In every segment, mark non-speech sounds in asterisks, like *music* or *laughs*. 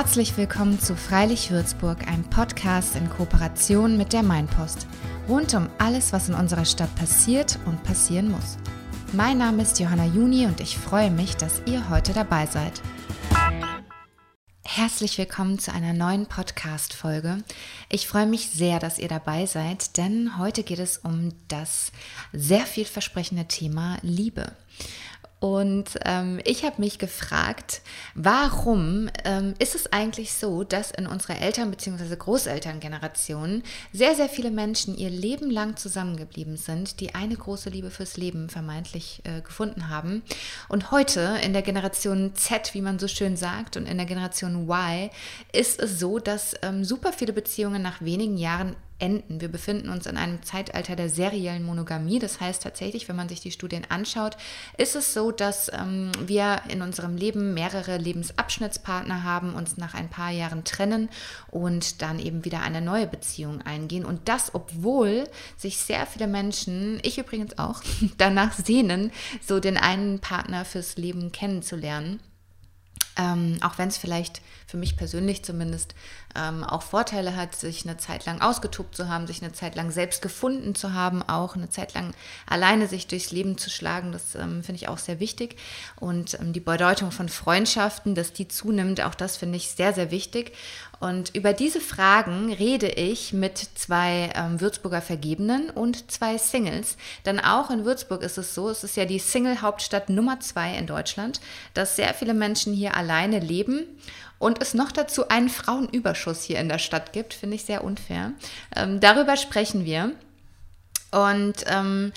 Herzlich willkommen zu Freilich Würzburg, einem Podcast in Kooperation mit der Mainpost. Rund um alles, was in unserer Stadt passiert und passieren muss. Mein Name ist Johanna Juni und ich freue mich, dass ihr heute dabei seid. Herzlich willkommen zu einer neuen Podcast-Folge. Ich freue mich sehr, dass ihr dabei seid, denn heute geht es um das sehr vielversprechende Thema Liebe. Und ähm, ich habe mich gefragt, warum ähm, ist es eigentlich so, dass in unserer Eltern- bzw. Großelterngeneration sehr, sehr viele Menschen ihr Leben lang zusammengeblieben sind, die eine große Liebe fürs Leben vermeintlich äh, gefunden haben. Und heute in der Generation Z, wie man so schön sagt, und in der Generation Y ist es so, dass ähm, super viele Beziehungen nach wenigen Jahren enden. Wir befinden uns in einem Zeitalter der seriellen Monogamie. Das heißt tatsächlich, wenn man sich die Studien anschaut, ist es so, dass ähm, wir in unserem Leben mehrere Lebensabschnittspartner haben, uns nach ein paar Jahren trennen und dann eben wieder eine neue Beziehung eingehen. Und das, obwohl sich sehr viele Menschen, ich übrigens auch, *laughs* danach sehnen, so den einen Partner fürs Leben kennenzulernen. Ähm, auch wenn es vielleicht für mich persönlich zumindest ähm, auch Vorteile hat, sich eine Zeit lang ausgetobt zu haben, sich eine Zeit lang selbst gefunden zu haben, auch eine Zeit lang alleine sich durchs Leben zu schlagen. Das ähm, finde ich auch sehr wichtig. Und ähm, die Bedeutung von Freundschaften, dass die zunimmt, auch das finde ich sehr, sehr wichtig. Und über diese Fragen rede ich mit zwei ähm, Würzburger Vergebenen und zwei Singles. Denn auch in Würzburg ist es so, es ist ja die Single-Hauptstadt Nummer zwei in Deutschland, dass sehr viele Menschen hier alleine leben und es noch dazu einen Frauenüberschuss hier in der Stadt gibt, finde ich sehr unfair. Ähm, darüber sprechen wir. Und ähm,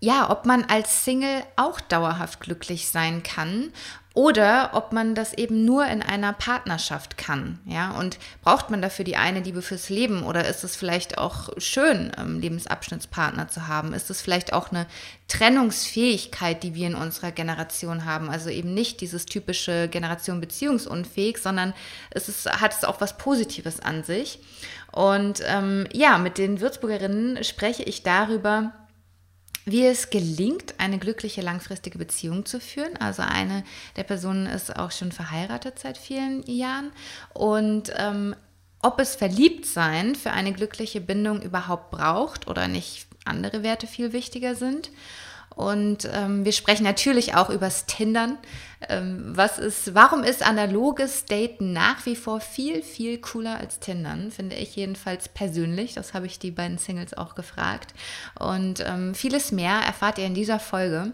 ja, ob man als Single auch dauerhaft glücklich sein kann oder ob man das eben nur in einer Partnerschaft kann. Ja, und braucht man dafür die eine Liebe fürs Leben oder ist es vielleicht auch schön, ähm, Lebensabschnittspartner zu haben? Ist es vielleicht auch eine Trennungsfähigkeit, die wir in unserer Generation haben? Also eben nicht dieses typische Generation beziehungsunfähig, sondern es ist, hat es auch was Positives an sich. Und ähm, ja, mit den Würzburgerinnen spreche ich darüber, wie es gelingt, eine glückliche langfristige Beziehung zu führen. Also eine der Personen ist auch schon verheiratet seit vielen Jahren und ähm, ob es Verliebtsein für eine glückliche Bindung überhaupt braucht oder nicht andere Werte viel wichtiger sind. Und ähm, wir sprechen natürlich auch übers Tindern. Ähm, was ist, warum ist analoges Daten nach wie vor viel, viel cooler als Tindern? Finde ich jedenfalls persönlich. Das habe ich die beiden Singles auch gefragt. Und ähm, vieles mehr erfahrt ihr in dieser Folge.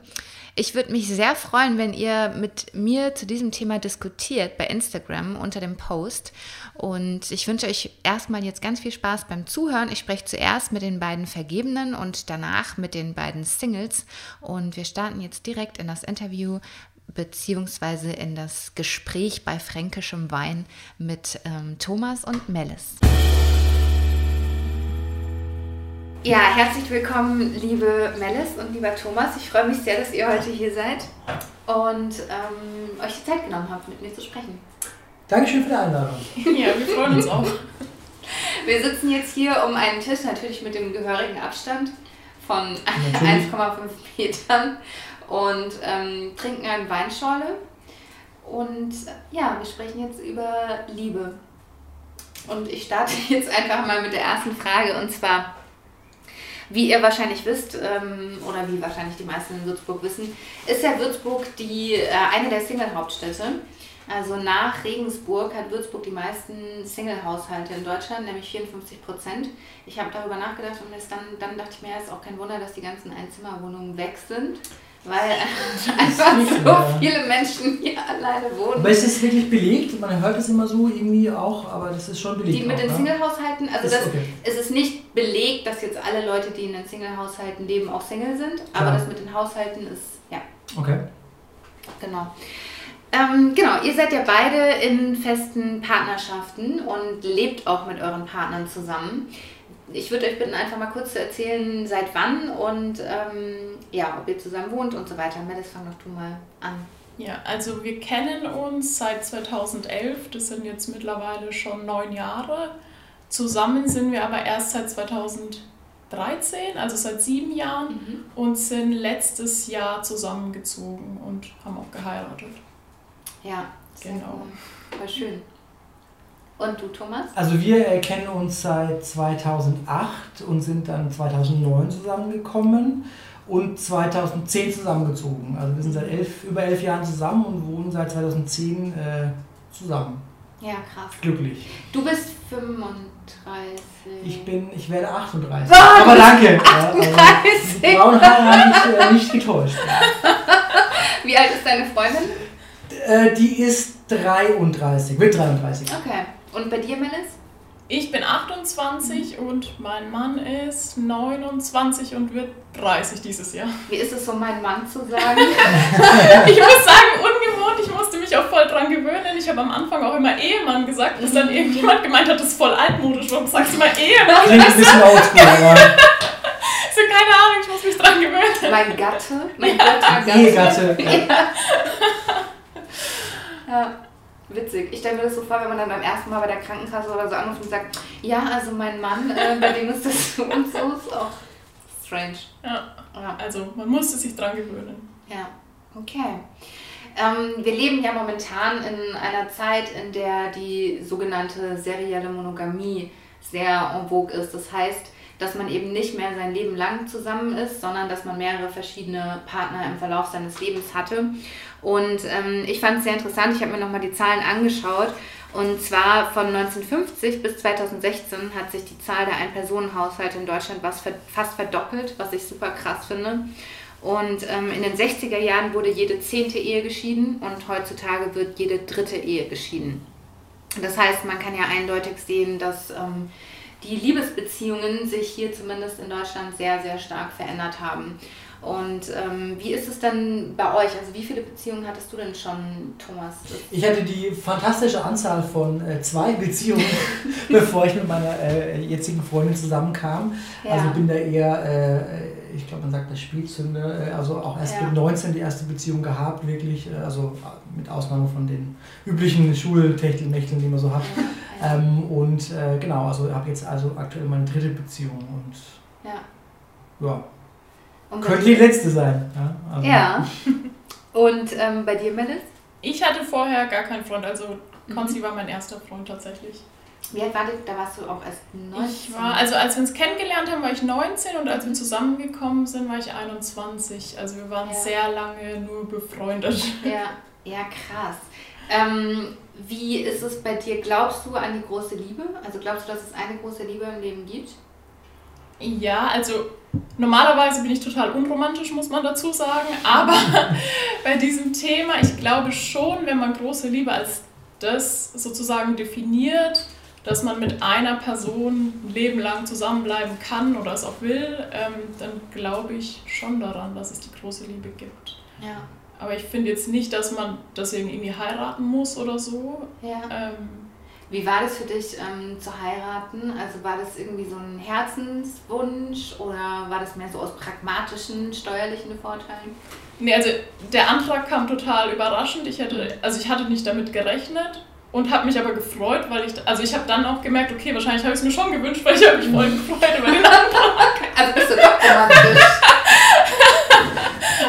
Ich würde mich sehr freuen, wenn ihr mit mir zu diesem Thema diskutiert bei Instagram unter dem Post. Und ich wünsche euch erstmal jetzt ganz viel Spaß beim Zuhören. Ich spreche zuerst mit den beiden Vergebenen und danach mit den beiden Singles. Und wir starten jetzt direkt in das Interview beziehungsweise in das Gespräch bei fränkischem Wein mit ähm, Thomas und Melis. Ja, herzlich willkommen, liebe Melis und lieber Thomas. Ich freue mich sehr, dass ihr heute hier seid und ähm, euch die Zeit genommen habt, mit mir zu sprechen. Dankeschön für die Einladung. Ja, wir freuen uns auch. *laughs* Wir sitzen jetzt hier um einen Tisch, natürlich mit dem gehörigen Abstand von 1,5 Metern und ähm, trinken eine Weinschorle. Und ja, wir sprechen jetzt über Liebe. Und ich starte *laughs* jetzt einfach mal mit der ersten Frage und zwar, wie ihr wahrscheinlich wisst, ähm, oder wie wahrscheinlich die meisten in Würzburg wissen, ist ja Würzburg die, äh, eine der Single-Hauptstädte. Also nach Regensburg hat Würzburg die meisten Single-Haushalte in Deutschland, nämlich 54 Prozent. Ich habe darüber nachgedacht und dann, dann dachte ich mir, es ist auch kein Wunder, dass die ganzen Einzimmerwohnungen weg sind weil *laughs* *laughs* einfach so viele Menschen hier alleine wohnen. Aber ist das wirklich belegt? Man hört es immer so irgendwie auch, aber das ist schon belegt. Die mit auch, den ne? Single-Haushalten, also Ist das, okay. es ist nicht belegt, dass jetzt alle Leute, die in den Single-Haushalten leben, auch Single sind, aber Ja. das mit den Haushalten ist, ja, Okay. genau. Ähm, genau, ihr seid ja beide in festen Partnerschaften und lebt auch mit euren Partnern zusammen. Ich würde euch bitten, einfach mal kurz zu erzählen, seit wann und ähm, ja, ob ihr zusammen wohnt und so weiter. Melis, fang doch du mal an. Ja, also wir kennen uns seit 2011, das sind jetzt mittlerweile schon neun Jahre. Zusammen sind wir aber erst seit 2013, also seit sieben Jahren und sind letztes Jahr zusammengezogen und haben auch geheiratet. Ja, Genau. Voll schön. Und du, Thomas? Also wir kennen uns seit 2008 und sind dann 2009 zusammengekommen und 2010 zusammengezogen. Also wir sind seit elf, über elf Jahren zusammen und wohnen seit 2010 äh, zusammen. Ja, krass. Glücklich. Du bist 35. Ich bin, ich werde 38. Was? Aber danke. 38. Ja, also, die braunen Haare haben mich äh, nicht getäuscht. Wie alt ist deine Freundin? Äh, die ist 33, wird 33. Okay. Und bei dir, Melis? Ich bin 28 und mein Mann ist 29 und wird 30 dieses Jahr. Wie ist es so, mein Mann zu sagen? *laughs* ich muss sagen, ungewohnt, ich musste mich auch voll dran gewöhnen. Ich habe am Anfang auch immer Ehemann gesagt, bis dann irgendjemand gemeint hat, das ist voll altmodisch. Warum sagst du mal Ehemann? Klingt ein bisschen aber *laughs* So, keine Ahnung, ich muss mich dran gewöhnen. mein Gatte? Mein Ja. Göttergatte? Ehegatte. Ja, witzig. Ich stelle mir das so vor, wenn man dann beim ersten Mal bei der Krankenkasse oder so anruft und sagt, ja, also mein Mann, äh, bei dem ist das so und so, ist auch strange. Ja, Ja, also man musste sich dran gewöhnen. ja. okay. Ähm, wir leben ja momentan in einer Zeit, in der die sogenannte serielle Monogamie sehr en vogue ist. Das heißt, dass man eben nicht mehr sein Leben lang zusammen ist, sondern dass man mehrere verschiedene Partner im Verlauf seines Lebens hatte. Und ähm, ich fand es sehr interessant, ich habe mir nochmal die Zahlen angeschaut. Und zwar von 1950 bis 2016 hat sich die Zahl der Ein-Personen-Haushalte in Deutschland fast verdoppelt, was ich super krass finde. Und ähm, in den 60er Jahren wurde jede zehnte Ehe geschieden und heutzutage wird jede dritte Ehe geschieden. Das heißt, man kann ja eindeutig sehen, dass ähm, die Liebesbeziehungen sich hier zumindest in Deutschland sehr, sehr stark verändert haben. Und ähm, wie ist es dann bei euch? Also wie viele Beziehungen hattest du denn schon, Thomas? Ich hatte die fantastische Anzahl von äh, zwei Beziehungen, *laughs* bevor ich mit meiner äh, jetzigen Freundin zusammenkam. Ja. Also bin da eher, äh, ich glaube, man sagt das Spätzünder, äh, also auch erst Ja. mit 19 die erste Beziehung gehabt, wirklich, äh, also mit Ausnahme von den üblichen Schultechtelmächteln, die man so hat. ja. Ähm, und äh, genau, also habe jetzt also aktuell meine dritte Beziehung und ja. ja, Und könnte die letzte sein. Ja. Also, Ja. *laughs* Und ähm, bei dir, Melis? Ich hatte vorher gar keinen Freund, also Mhm. Konzi war mein erster Freund tatsächlich. Wie alt war die? Da warst du auch erst 19. Ich war, also als wir uns kennengelernt haben, war ich 19 und als wir zusammengekommen sind, war ich 21. Also wir waren Ja. sehr lange nur befreundet. Ja, ja, krass. Ähm, wie ist es bei dir? Glaubst du an die große Liebe? Also glaubst du, dass es eine große Liebe im Leben gibt? Ja, also normalerweise bin ich total unromantisch, muss man dazu sagen. Aber *laughs* bei diesem Thema, ich glaube schon, wenn man große Liebe als das sozusagen definiert, dass man mit einer Person ein Leben lang zusammenbleiben kann oder es auch will, ähm, dann glaube ich schon daran, dass es die große Liebe gibt. Ja. Aber ich finde jetzt nicht, dass man deswegen irgendwie heiraten muss oder so. ja. Ähm, Wie war das für dich ähm, zu heiraten? Also war das irgendwie so ein Herzenswunsch oder war das mehr so aus pragmatischen, steuerlichen Vorteilen? Nee, also der Antrag kam total überraschend. Ich hätte, also ich hatte nicht damit gerechnet und habe mich aber gefreut, weil ich, also ich habe dann auch gemerkt, okay, wahrscheinlich habe ich es mir schon gewünscht, weil ich habe mich voll gefreut über den Antrag. Also bist du doch romantisch.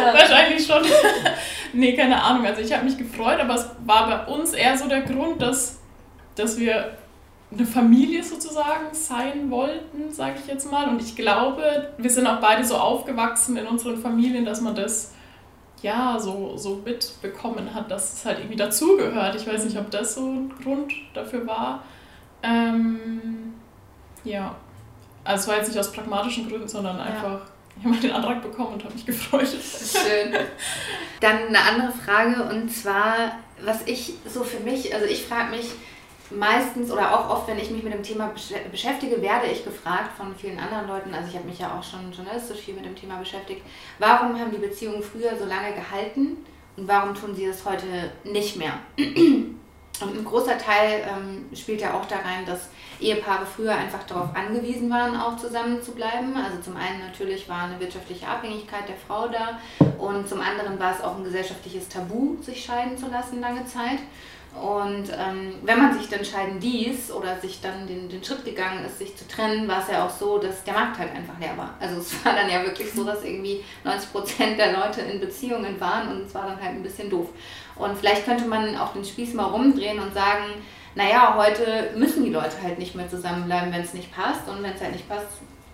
*laughs* wahrscheinlich schon. *laughs* nee, keine Ahnung. Also ich habe mich gefreut, aber es war bei uns eher so der Grund, dass, dass wir eine Familie sozusagen sein wollten, sage ich jetzt mal. Und ich glaube, wir sind auch beide so aufgewachsen in unseren Familien, dass man das ja so, so mitbekommen hat, dass es halt irgendwie dazugehört. Ich weiß nicht, ob das so ein Grund dafür war. Ähm, ja, also es war jetzt nicht aus pragmatischen Gründen, sondern einfach, ich habe den Antrag bekommen und habe mich gefreut. Schön. Dann eine andere Frage und zwar, was ich so für mich, also ich frage mich meistens oder auch oft, wenn ich mich mit dem Thema besch- beschäftige, werde ich gefragt von vielen anderen Leuten, also ich habe mich ja auch schon journalistisch viel mit dem Thema beschäftigt, warum haben die Beziehungen früher so lange gehalten und warum tun sie das heute nicht mehr? Und ein großer Teil ähm, spielt ja auch da rein, dass Ehepaare früher einfach darauf angewiesen waren, auch zusammen zu bleiben. Also zum einen natürlich war eine wirtschaftliche Abhängigkeit der Frau da und zum anderen war es auch ein gesellschaftliches Tabu, sich scheiden zu lassen lange Zeit. Und ähm, wenn man sich dann scheiden ließ oder sich dann den, den Schritt gegangen ist, sich zu trennen, war es ja auch so, dass der Markt halt einfach leer war. Also es war dann ja wirklich so, dass irgendwie 90 Prozent der Leute in Beziehungen waren und es war dann halt ein bisschen doof. Und vielleicht könnte man auch den Spieß mal rumdrehen und sagen, naja, heute müssen die Leute halt nicht mehr zusammenbleiben, wenn es nicht passt. Und wenn es halt nicht passt,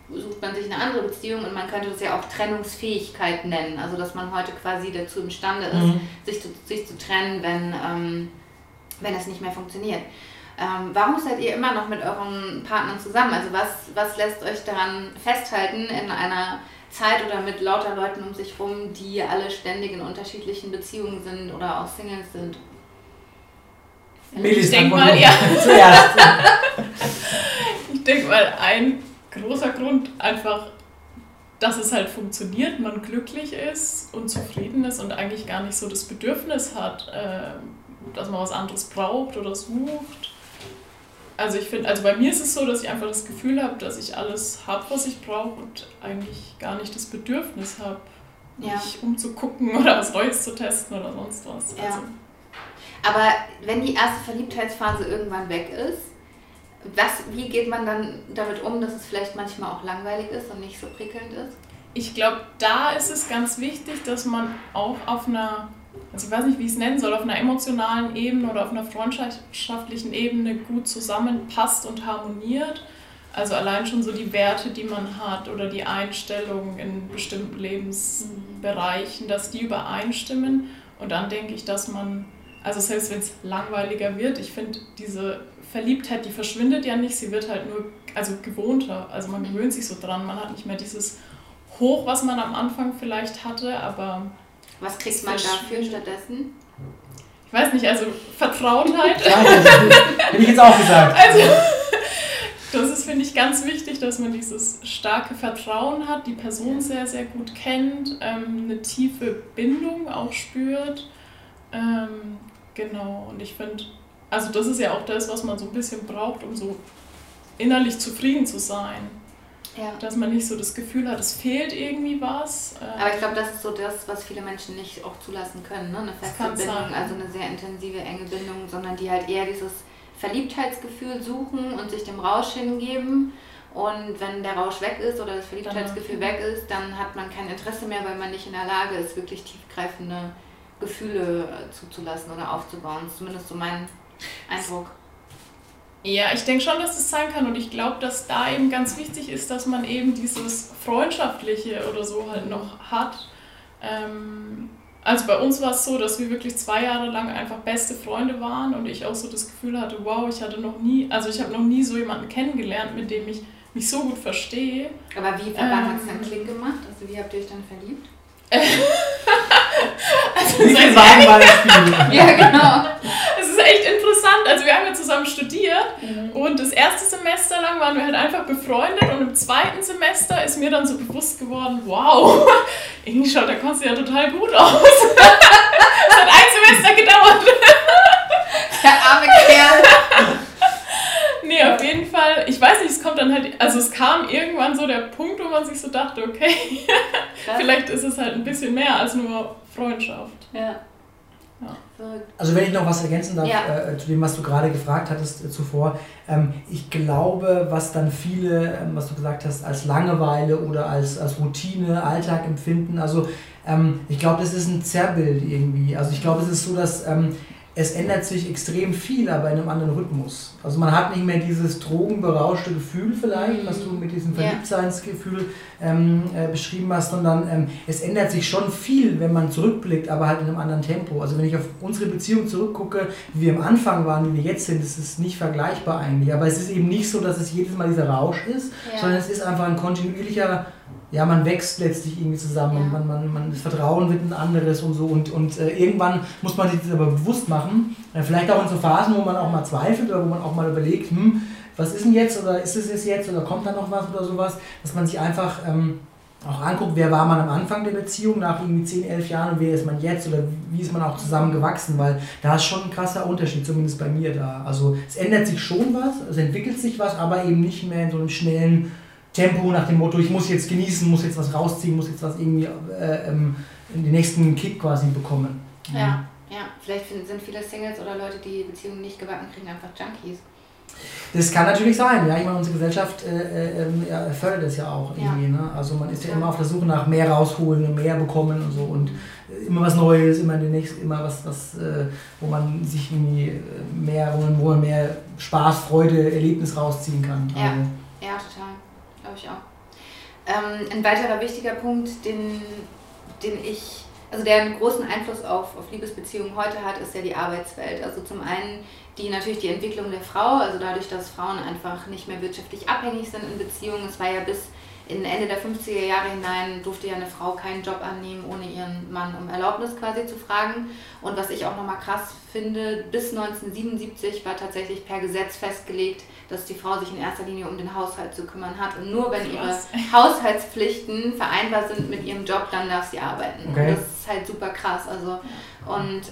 sucht man sich eine andere Beziehung und man könnte das ja auch Trennungsfähigkeit nennen. Also dass man heute quasi dazu imstande ist, mhm. sich, zu, sich zu trennen, wenn, ähm, wenn es nicht mehr funktioniert. Ähm, warum seid ihr immer noch mit euren Partnern zusammen? Also was, was lässt euch daran festhalten in einer Zeit oder mit lauter Leuten um sich rum, die alle ständig in unterschiedlichen Beziehungen sind oder auch Singles sind? Ich denke mal, ja. *laughs* Zuerst. *laughs* ich denke mal, ein großer Grund einfach, dass es halt funktioniert, man glücklich ist und zufrieden ist und eigentlich gar nicht so das Bedürfnis hat, äh, dass man was anderes braucht oder sucht. Also ich finde, also bei mir ist es so, dass ich einfach das Gefühl habe, dass ich alles habe, was ich brauche und eigentlich gar nicht das Bedürfnis habe, ja. mich umzugucken *laughs* oder was Neues zu testen oder sonst was. Ja. Also. Aber wenn die erste Verliebtheitsphase irgendwann weg ist, was, wie geht man dann damit um, dass es vielleicht manchmal auch langweilig ist und nicht so prickelnd ist? Ich glaube, da ist es ganz wichtig, dass man auch auf einer, also ich weiß nicht, wie ich es nennen soll, auf einer emotionalen Ebene oder auf einer freundschaftlichen Ebene gut zusammenpasst und harmoniert. Also allein schon so die Werte, die man hat oder die Einstellungen in bestimmten Lebensbereichen, dass die übereinstimmen. Und dann denke ich, dass man, also selbst wenn es langweiliger wird, ich finde diese Verliebtheit, die verschwindet ja nicht, sie wird halt nur also gewohnter. Also man gewöhnt sich so dran, man hat nicht mehr dieses Hoch, was man am Anfang vielleicht hatte, aber. Was kriegt man dafür stattdessen? Ich weiß nicht, also Vertrautheit. Ja, hätte ich jetzt auch gesagt. Also, das ist, finde ich, ganz wichtig, dass man dieses starke Vertrauen hat, die Person sehr, sehr gut kennt, ähm, eine tiefe Bindung auch spürt. Ähm, genau, und ich finde, also das ist ja auch das, was man so ein bisschen braucht, um so innerlich zufrieden zu sein. Ja. Dass man nicht so das Gefühl hat, es fehlt irgendwie was. Äh. Aber ich glaube, das ist so das, was viele Menschen nicht auch zulassen können. Ne? Eine feste Bindung, also eine sehr intensive, enge Bindung, sondern die halt eher dieses Verliebtheitsgefühl suchen und sich dem Rausch hingeben. Und wenn der Rausch weg ist oder das Verliebtheitsgefühl weg ist, dann hat man kein Interesse mehr, weil man nicht in der Lage ist, wirklich tiefgreifende Gefühle äh, zuzulassen oder aufzubauen. Das ist zumindest so mein Eindruck. Ja, ich denke schon, dass das sein kann und ich glaube, dass da eben ganz wichtig ist, dass man eben dieses Freundschaftliche oder so halt noch hat. Ähm, also bei uns war es so, dass wir wirklich zwei Jahre lang einfach beste Freunde waren und ich auch so das Gefühl hatte, wow, ich hatte noch nie, also ich habe noch nie so jemanden kennengelernt, mit dem ich mich so gut verstehe. Aber wie, wann ähm, hat es dann Klick gemacht? Also wie habt ihr euch dann verliebt? *laughs* also Wie sagen *laughs* Ja, genau. Es ist echt interessant. Also wir haben ja zusammen studiert mhm. und das erste Semester lang waren wir halt einfach befreundet und im zweiten Semester ist mir dann so bewusst geworden, wow, *laughs* irgendwie schaut der Konsti ja total gut aus. Es hat ein Semester gedauert. Der arme Kerl. Nee, auf jeden Fall. Ich weiß nicht, es kommt dann halt, also es kam irgendwann so der Punkt, wo man sich so dachte, okay, *laughs* vielleicht ist es halt ein bisschen mehr als nur Freundschaft. Ja. Ja. Also wenn ich noch was ergänzen darf ja. äh, zu dem, was du gerade gefragt hattest äh, zuvor. Ähm, ich glaube, was dann viele, ähm, was du gesagt hast, als Langeweile oder als, als Routine, Alltag empfinden, also ähm, ich glaube, das ist ein Zerrbild irgendwie. Also ich glaube, es ist so, dass ähm, es ändert sich extrem viel, aber in einem anderen Rhythmus. Also man hat nicht mehr dieses drogenberauschte Gefühl vielleicht, was du mit diesem Verliebtseinsgefühl ähm, äh, beschrieben hast, sondern ähm, es ändert sich schon viel, wenn man zurückblickt, aber halt in einem anderen Tempo. Also wenn ich auf unsere Beziehung zurückgucke, wie wir am Anfang waren, wie wir jetzt sind, ist nicht vergleichbar eigentlich. Aber es ist eben nicht so, dass es jedes Mal dieser Rausch ist, ja. sondern es ist einfach ein kontinuierlicher ja, man wächst letztlich irgendwie zusammen. Und man, man, man, das Vertrauen wird ein anderes und so. Und, und äh, irgendwann muss man sich das aber bewusst machen, äh, vielleicht auch in so Phasen, wo man auch mal zweifelt oder wo man auch mal überlegt, hm, was ist denn jetzt oder ist es jetzt oder kommt da noch was oder sowas, dass man sich einfach ähm, auch anguckt, wer war man am Anfang der Beziehung nach irgendwie 10, 11 Jahren und wer ist man jetzt oder wie ist man auch zusammen gewachsen, weil da ist schon ein krasser Unterschied, zumindest bei mir da. Also es ändert sich schon was, es entwickelt sich was, aber eben nicht mehr in so einem schnellen Tempo nach dem Motto, ich muss jetzt genießen, muss jetzt was rausziehen, muss jetzt was irgendwie äh, ähm, in den nächsten Kick quasi bekommen. Ja, ja. Vielleicht sind viele Singles oder Leute, die Beziehungen nicht gebacken kriegen, einfach Junkies. Das kann natürlich sein, ja. Ich meine, unsere Gesellschaft äh, äh, ja, fördert das ja auch irgendwie. Ja. Ne? Also man ist ja immer auf der Suche nach mehr rausholen und mehr bekommen und so und immer was Neues, immer demnächst, immer was, was äh, wo man sich irgendwie äh, mehr, wo man, wo man mehr Spaß, Freude, Erlebnis rausziehen kann. Ja, also. ja total. Glaube ich auch. Ähm, ein weiterer wichtiger Punkt, den, den ich also der einen großen Einfluss auf, auf Liebesbeziehungen heute hat, ist ja die Arbeitswelt. Also zum einen die natürlich die Entwicklung der Frau, also dadurch, dass Frauen einfach nicht mehr wirtschaftlich abhängig sind in Beziehungen. Es war ja bis in Ende der 50er Jahre hinein durfte ja eine Frau keinen Job annehmen, ohne ihren Mann um Erlaubnis quasi zu fragen. Und was ich auch nochmal krass finde, bis 1977 war tatsächlich per Gesetz festgelegt, dass die Frau sich in erster Linie um den Haushalt zu kümmern hat. Und nur wenn ihre *laughs* Haushaltspflichten vereinbar sind mit ihrem Job, dann darf sie arbeiten. Okay. das ist halt super krass. Also, und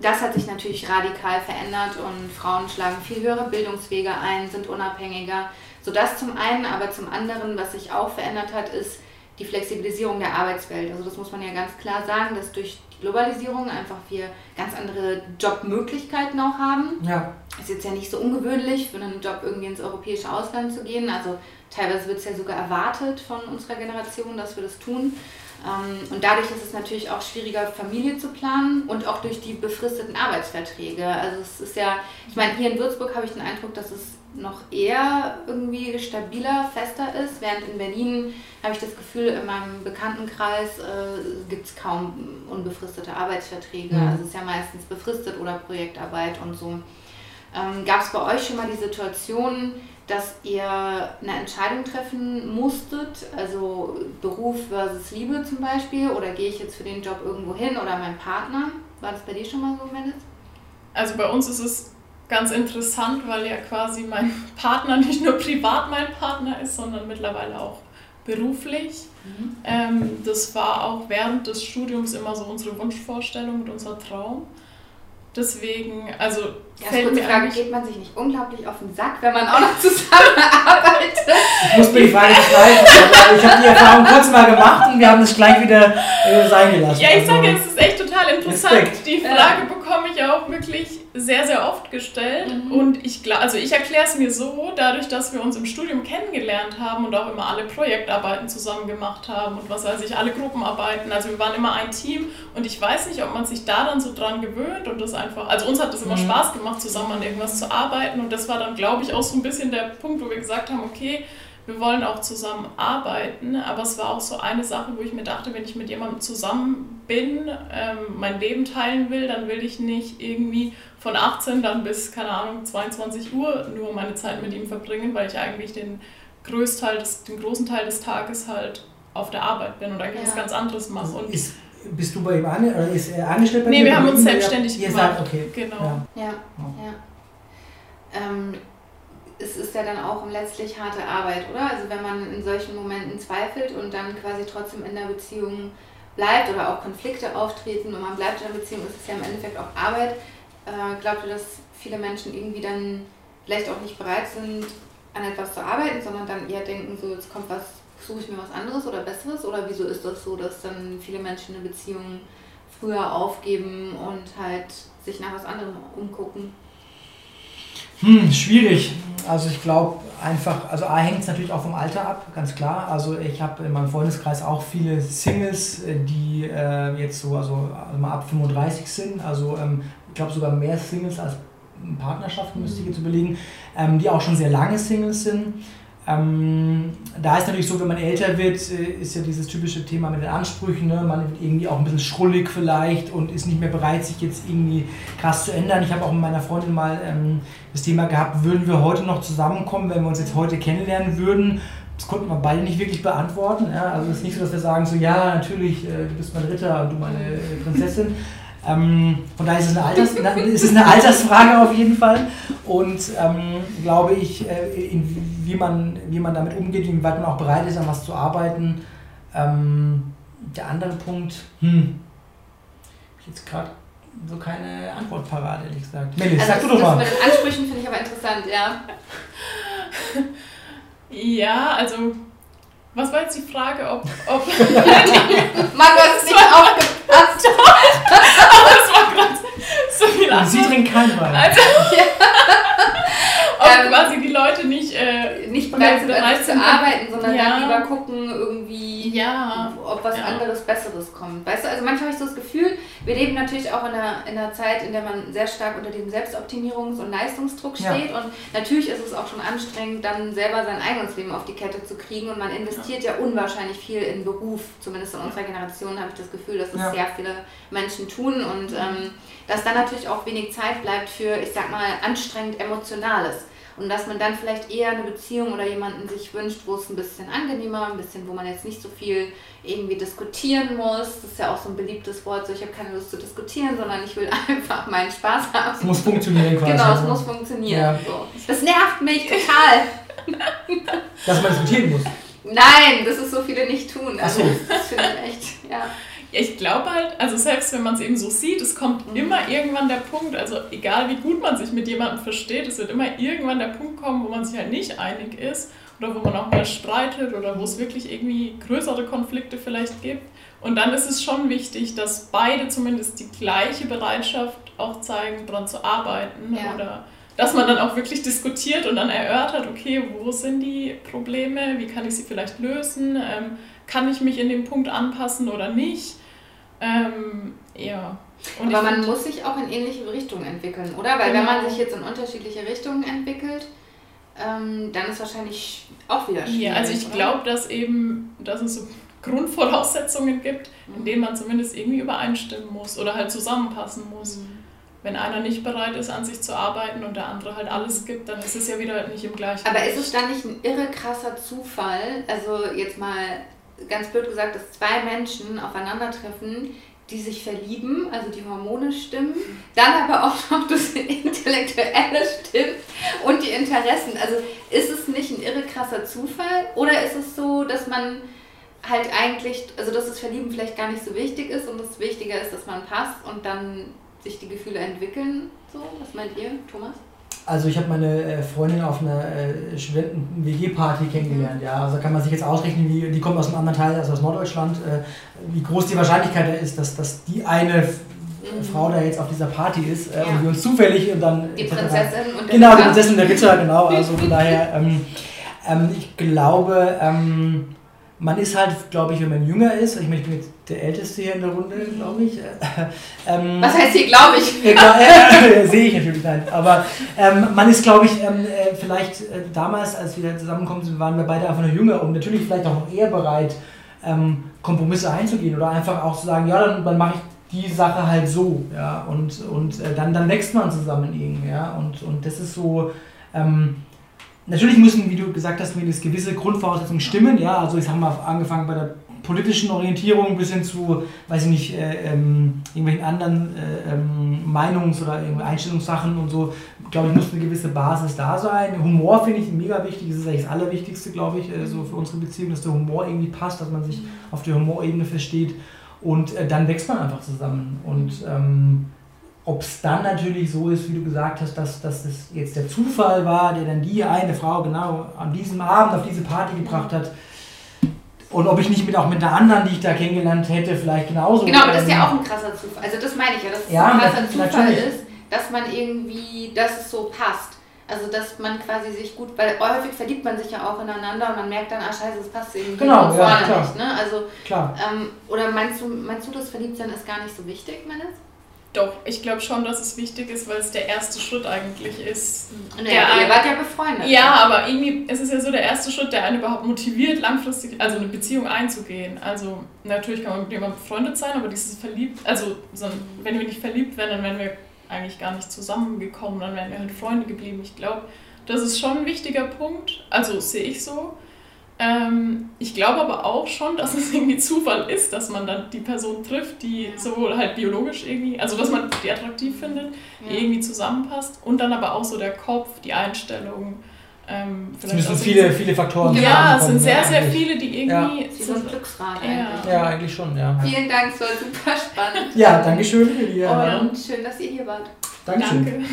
das hat sich natürlich radikal verändert und Frauen schlagen viel höhere Bildungswege ein, sind unabhängiger. So das zum einen, aber zum anderen, was sich auch verändert hat, ist die Flexibilisierung der Arbeitswelt. Also das muss man ja ganz klar sagen, dass durch die Globalisierung einfach wir ganz andere Jobmöglichkeiten auch haben. Ja. Ist jetzt ja nicht so ungewöhnlich, für einen Job irgendwie ins europäische Ausland zu gehen. Also teilweise wird es ja sogar erwartet von unserer Generation, dass wir das tun. Ähm, und dadurch ist es natürlich auch schwieriger, Familie zu planen und auch durch die befristeten Arbeitsverträge. Also es ist ja, ich meine, hier in Würzburg habe ich den Eindruck, dass es noch eher irgendwie stabiler, fester ist, während in Berlin habe ich das Gefühl, in meinem Bekanntenkreis äh, gibt es kaum unbefristete Arbeitsverträge. Mhm. Also es ist ja meistens befristet oder Projektarbeit und so. Ähm, Gab es bei euch schon mal die Situation, dass ihr eine Entscheidung treffen musstet, also Beruf versus Liebe zum Beispiel, oder gehe ich jetzt für den Job irgendwo hin oder mein Partner? War das bei dir schon mal so, Melis? Also bei uns ist es ganz interessant, weil ja quasi mein Partner *laughs* nicht nur privat mein Partner ist, sondern mittlerweile auch beruflich. Mhm. Ähm, das war auch während des Studiums immer so unsere Wunschvorstellung und unser Traum. Deswegen, also ja, fällt mir Frage, geht man sich nicht unglaublich auf den Sack, wenn man auch noch *laughs* zusammenarbeitet? Ich muss mir die Frage aber ich habe die Erfahrung kurz mal gemacht und wir haben es gleich wieder äh, sein gelassen. Ja, ich also, sage, es ist echt total interessant. Respekt. Die Frage bekomme ich auch wirklich sehr, sehr oft gestellt. Mhm. Und ich also ich erkläre es mir so, dadurch, dass wir uns im Studium kennengelernt haben und auch immer alle Projektarbeiten zusammen gemacht haben und was weiß ich, alle Gruppenarbeiten. Also wir waren immer ein Team und ich weiß nicht, ob man sich da dann so dran gewöhnt und das einfach, also uns hat das immer mhm. Spaß gemacht, zusammen an irgendwas zu arbeiten. Und das war dann, glaube ich, auch so ein bisschen der Punkt, wo wir gesagt haben, okay, wir wollen auch zusammen arbeiten, aber es war auch so eine Sache, wo ich mir dachte, wenn ich mit jemandem zusammen bin, ähm, mein Leben teilen will, dann will ich nicht irgendwie von 18 dann bis, keine Ahnung, 22 Uhr nur meine Zeit mit ihm verbringen, weil ich eigentlich den, Größteil des, den großen Teil des Tages halt auf der Arbeit bin und eigentlich ja. was ganz anderes mache. Und ist, bist du bei ihm an, oder ist er angestellt bei Nee, wir haben uns selbstständig gemacht. Ihr sagt, okay. Genau. Ja. ja. ja. Ähm, es ist ja dann auch letztlich harte Arbeit, oder? Also wenn man in solchen Momenten zweifelt und dann quasi trotzdem in der Beziehung bleibt oder auch Konflikte auftreten und man bleibt in der Beziehung, ist es ja im Endeffekt auch Arbeit. Äh, glaubt ihr, dass viele Menschen irgendwie dann vielleicht auch nicht bereit sind, an etwas zu arbeiten, sondern dann eher denken, so jetzt kommt was, suche ich mir was anderes oder Besseres? Oder wieso ist das so, dass dann viele Menschen eine Beziehung früher aufgeben und halt sich nach was anderem umgucken? Hm, schwierig. Also ich glaube einfach, also A hängt es natürlich auch vom Alter ab, ganz klar. Also ich habe in meinem Freundeskreis auch viele Singles, äh, die äh, jetzt so also, also mal ab 35 sind. Also ähm, ich glaube sogar mehr Singles als Partnerschaften müsste ich jetzt überlegen, ähm, die auch schon sehr lange Singles sind. Ähm, da ist natürlich so, wenn man älter wird, äh, ist ja dieses typische Thema mit den Ansprüchen. Ne? Man wird irgendwie auch ein bisschen schrullig vielleicht und ist nicht mehr bereit, sich jetzt irgendwie krass zu ändern. Ich habe auch mit meiner Freundin mal ähm, das Thema gehabt, würden wir heute noch zusammenkommen, wenn wir uns jetzt heute kennenlernen würden? Das konnten wir beide nicht wirklich beantworten. Ja? Also es ist nicht so, dass wir sagen, so ja, natürlich, äh, du bist mein Ritter und du meine äh, Prinzessin. Ähm, von daher ist es, eine Alters, *laughs* ist es eine Altersfrage auf jeden Fall. Und ähm, glaube ich, äh, in, wie, man, wie man damit umgeht, wie weit man auch bereit ist, an was zu arbeiten. Ähm, der andere Punkt, hm, ich jetzt gerade so keine Antwort parat, ehrlich gesagt. Melis, also sag du doch mal. Das mit den Ansprüchen finde ich aber interessant, ja. ja, also was war jetzt die Frage, ob. ob *laughs* du hast nicht aufgepasst. *laughs* Viel Antwort. Sie trinkt keinen Wein. Also, *laughs* ja. ähm, quasi die Leute nicht, äh, nicht bereit sind, bereit zu arbeiten, sondern ja. dann lieber gucken, irgendwie, ja. ob was ja. anderes Besseres kommt. Weißt du, also manchmal habe ich so das Gefühl, wir leben natürlich auch in einer, in einer Zeit, in der man sehr stark unter dem Selbstoptimierungs- und Leistungsdruck steht. Und natürlich ist es auch schon anstrengend, dann selber sein eigenes Leben auf die Kette zu kriegen. Und man investiert ja, unwahrscheinlich viel in Beruf. Zumindest in unserer Generation habe ich das Gefühl, dass es sehr viele Menschen tun. Und ähm, dass dann natürlich auch wenig Zeit bleibt für, ich sag mal, anstrengend Emotionales. Und dass man dann vielleicht eher eine Beziehung oder jemanden sich wünscht, wo es ein bisschen angenehmer, ein bisschen, wo man jetzt nicht so viel irgendwie diskutieren muss. Das ist ja auch so ein beliebtes Wort, so ich habe keine Lust zu diskutieren, sondern ich will *laughs* einfach meinen Spaß haben. Es muss funktionieren quasi. Genau, es muss funktionieren. Ja. So. Das nervt mich total. Dass man diskutieren muss. Nein, dass es so viele nicht tun. Also, so. Das finde ich echt, ja. Ja, ich glaube halt, also selbst wenn man es eben so sieht, es kommt mhm. immer irgendwann der Punkt, also egal wie gut man sich mit jemandem versteht, es wird immer irgendwann der Punkt kommen, wo man sich halt nicht einig ist oder wo man auch mal streitet oder wo es wirklich irgendwie größere Konflikte vielleicht gibt. Und dann ist es schon wichtig, dass beide zumindest die gleiche Bereitschaft auch zeigen, daran zu arbeiten ja. oder dass man dann auch wirklich diskutiert und dann erörtert, okay, wo sind die Probleme, wie kann ich sie vielleicht lösen, ähm, kann ich mich in dem Punkt anpassen oder nicht. Ähm, ja. Und Aber man muss sich auch in ähnliche Richtungen entwickeln, oder? Weil genau. wenn man sich jetzt in unterschiedliche Richtungen entwickelt, ähm, dann ist wahrscheinlich auch wieder schwierig. Ja, also ich glaube, dass eben, dass es so Grundvoraussetzungen gibt, in denen man zumindest irgendwie übereinstimmen muss oder halt zusammenpassen muss. Mhm. Wenn einer nicht bereit ist, an sich zu arbeiten und der andere halt alles gibt, dann ist es ja wieder nicht im gleichen. Aber ist es dann nicht ein irre krasser Zufall? Also jetzt mal ganz blöd gesagt, dass zwei Menschen aufeinandertreffen, die sich verlieben, also die Hormone stimmen, dann aber auch noch das *laughs* Intellektuelle stimmt und die Interessen. Also ist es nicht ein irre krasser Zufall oder ist es so, dass man halt eigentlich, also dass das Verlieben vielleicht gar nicht so wichtig ist und es wichtiger ist, dass man passt und dann sich die Gefühle entwickeln? So, was meint ihr, Thomas? Also ich habe meine äh, Freundin auf einer äh, Studenten-WG-Party kennengelernt, ja. Also kann man sich jetzt ausrechnen, wie, die kommt aus einem anderen Teil, also aus Norddeutschland, äh, wie groß die Wahrscheinlichkeit da ist, dass, dass die eine mhm. Frau da jetzt auf dieser Party ist äh, ja. und wir uns zufällig und dann... Die Prinzessin und der Genau, die Prinzessin der Ritter, genau. Also von *laughs* daher, ähm, ähm, ich glaube, ähm, man ist halt, glaube ich, wenn man jünger ist, ich, meine, ich bin jetzt der Älteste hier in der Runde, glaube ich. Ähm, Was heißt hier, glaube ich? äh, Sehe ich natürlich nicht. Aber ähm, man ist, glaube ich, ähm, äh, vielleicht äh, damals, als wir zusammengekommen sind, waren wir beide einfach noch jünger und natürlich vielleicht auch noch eher bereit, ähm, Kompromisse einzugehen oder einfach auch zu sagen, ja, dann, dann mache ich die Sache halt so. Ja, und und äh, dann, dann wächst man zusammen irgendwie. Ja, und, und das ist so. Ähm, Natürlich müssen, wie du gesagt hast, mir gewisse Grundvoraussetzungen stimmen. Ja, also ich habe mal angefangen bei der politischen Orientierung bis hin zu, weiß ich nicht, äh, ähm, irgendwelchen anderen äh, ähm, Meinungs- oder Einstellungssachen und so, glaube ich, muss eine gewisse Basis da sein. Humor finde ich mega wichtig, das ist eigentlich das Allerwichtigste, glaube ich, äh, so für unsere Beziehung, dass der Humor irgendwie passt, dass man sich auf der Humorebene versteht und äh, dann wächst man einfach zusammen. Und ähm, ob es dann natürlich so ist, wie du gesagt hast, dass, dass das jetzt der Zufall war, der dann die eine Frau genau an diesem Abend auf diese Party gebracht hat. Und ob ich nicht mit auch mit der anderen, die ich da kennengelernt hätte, vielleicht genauso. Genau, aber das ist ja auch ein krasser Zufall. Also das meine ich ja, dass es ja, ein krasser Zufall natürlich. ist, dass man irgendwie, dass es so passt. Also dass man quasi sich gut, weil häufig verliebt man sich ja auch ineinander und man merkt dann, ah scheiße, das passt irgendwie genau, ja, klar. nicht. Ne? Also, klar. Ähm, oder meinst du, meinst du, das Verliebtsein ist gar nicht so wichtig, Menes? Doch, ich glaube schon, dass es wichtig ist, weil es der erste Schritt eigentlich ist. Naja, ihr wart ja befreundet. Ja, aber irgendwie ist es ja so der erste Schritt, der einen überhaupt motiviert, langfristig, also eine Beziehung einzugehen. Also natürlich kann man mit jemandem befreundet sein, aber dieses verliebt, also wenn wir nicht verliebt wären, dann wären wir eigentlich gar nicht zusammengekommen, dann wären wir halt Freunde geblieben. Ich glaube, das ist schon ein wichtiger Punkt, also sehe ich so. Ähm, ich glaube aber auch schon, dass es irgendwie Zufall ist, dass man dann die Person trifft, die ja. sowohl halt biologisch irgendwie, also dass man die attraktiv findet, ja. die irgendwie zusammenpasst und dann aber auch so der Kopf, die Einstellung. Ähm, es müssen viele, viele Faktoren Ja, es sind sehr, sehr viele, die irgendwie. Ja. So ein Glücksrad eigentlich. Ja. eigentlich schon, ja. Vielen Dank, es war super spannend. Ja, danke schön für die Und schön, dass ihr hier wart. Dankeschön. Danke.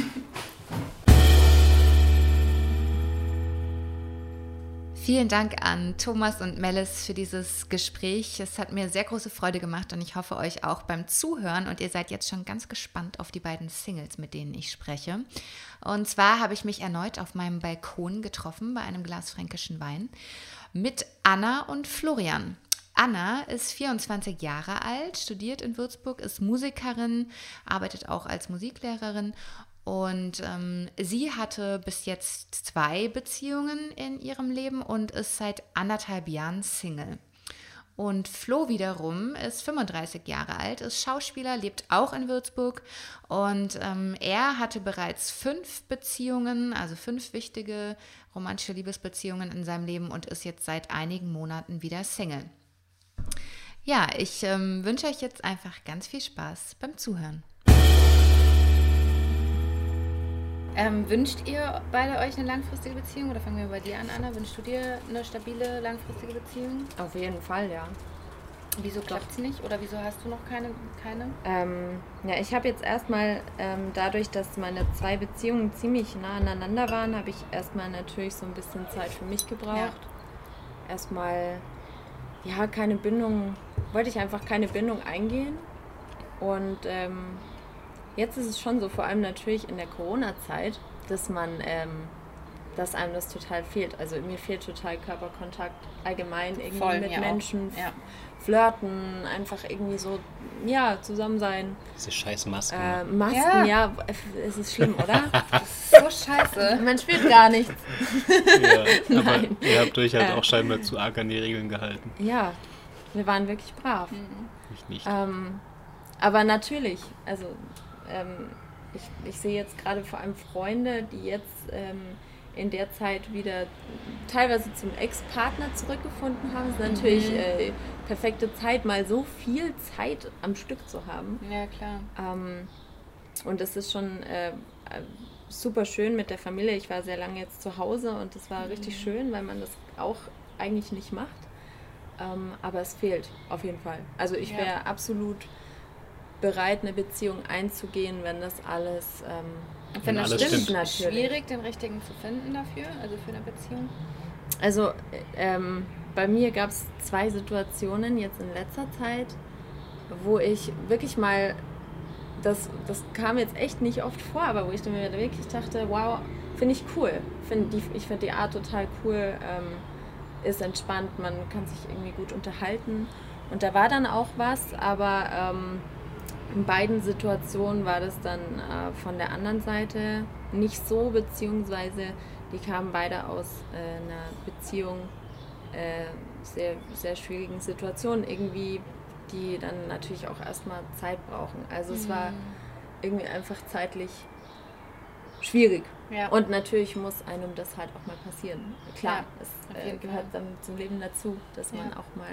Vielen Dank an Thomas und Melis für dieses Gespräch. Es hat mir sehr große Freude gemacht und ich hoffe euch auch beim Zuhören. Und ihr seid jetzt schon ganz gespannt auf die beiden Singles, mit denen ich spreche. Und zwar habe ich mich erneut auf meinem Balkon getroffen bei einem Glas fränkischen Wein mit Anna und Florian. Anna ist 24 Jahre alt, studiert in Würzburg, ist Musikerin, arbeitet auch als Musiklehrerin und ähm, sie hatte bis jetzt zwei Beziehungen in ihrem Leben und ist seit anderthalb Jahren Single. Und Flo wiederum ist 35 Jahre alt, ist Schauspieler, lebt auch in Würzburg und ähm, er hatte bereits fünf Beziehungen, also fünf wichtige romantische Liebesbeziehungen in seinem Leben und ist jetzt seit einigen Monaten wieder Single. Ja, ich ähm, wünsche euch jetzt einfach ganz viel Spaß beim Zuhören. Ähm, wünscht ihr beide euch eine langfristige Beziehung? Oder fangen wir bei dir an, Anna? Wünschst du dir eine stabile, langfristige Beziehung? Auf jeden Fall, ja. Wieso klappt es nicht? Oder wieso hast du noch keine? keine? Ähm, ja, ich habe jetzt erstmal, ähm, dadurch, dass meine zwei Beziehungen ziemlich nah aneinander waren, habe ich erstmal natürlich so ein bisschen Zeit für mich gebraucht. Ja. Erstmal, ja, keine Bindung, wollte ich einfach keine Bindung eingehen. Und ähm, Jetzt ist es schon so, vor allem natürlich in der Corona-Zeit, dass man, ähm, dass einem das total fehlt. Also mir fehlt total Körperkontakt allgemein irgendwie Voll, mit Menschen. Ja. Flirten, einfach irgendwie so, ja, zusammen sein. Diese scheiß Masken. Äh, Masken, ja. ja, es ist schlimm, *laughs* oder? so scheiße. Man spürt gar nichts. Ja, *laughs* aber ihr habt euch halt äh, auch scheinbar zu arg an die Regeln gehalten. Ja, wir waren wirklich brav. Mhm. Ich nicht. Ähm, aber natürlich, also ähm, ich, ich sehe jetzt gerade vor allem Freunde, die jetzt ähm, in der Zeit wieder teilweise zum Ex-Partner zurückgefunden haben. Es ist natürlich mhm. äh, perfekte Zeit, mal so viel Zeit am Stück zu haben. Ja, klar. Ähm, und es ist schon äh, super schön mit der Familie. Ich war sehr lange jetzt zu Hause und es war mhm. richtig schön, weil man das auch eigentlich nicht macht. Ähm, aber es fehlt auf jeden Fall. Also ich wäre ja. absolut bereit, eine Beziehung einzugehen, wenn das alles. Ähm, wenn das stimmt, stimmt. Natürlich. schwierig, den richtigen zu finden dafür, also für eine Beziehung? Also ähm, bei mir gab es zwei Situationen jetzt in letzter Zeit, wo ich wirklich mal, das, das kam jetzt echt nicht oft vor, aber wo ich mir wirklich dachte, wow, finde ich cool. Find die, ich finde die Art total cool, ähm, ist entspannt, man kann sich irgendwie gut unterhalten. Und da war dann auch was, aber ähm, in beiden Situationen war das dann äh, von der anderen Seite nicht so, beziehungsweise die kamen beide aus äh, einer Beziehung, äh, sehr, sehr schwierigen Situation irgendwie, die dann natürlich auch erstmal Zeit brauchen. Also mhm. es war mhm. irgendwie einfach zeitlich schwierig. Ja. Und natürlich muss einem das halt auch mal passieren. Klar, ja, es äh, gehört dann zum Leben dazu, dass ja. man auch mal,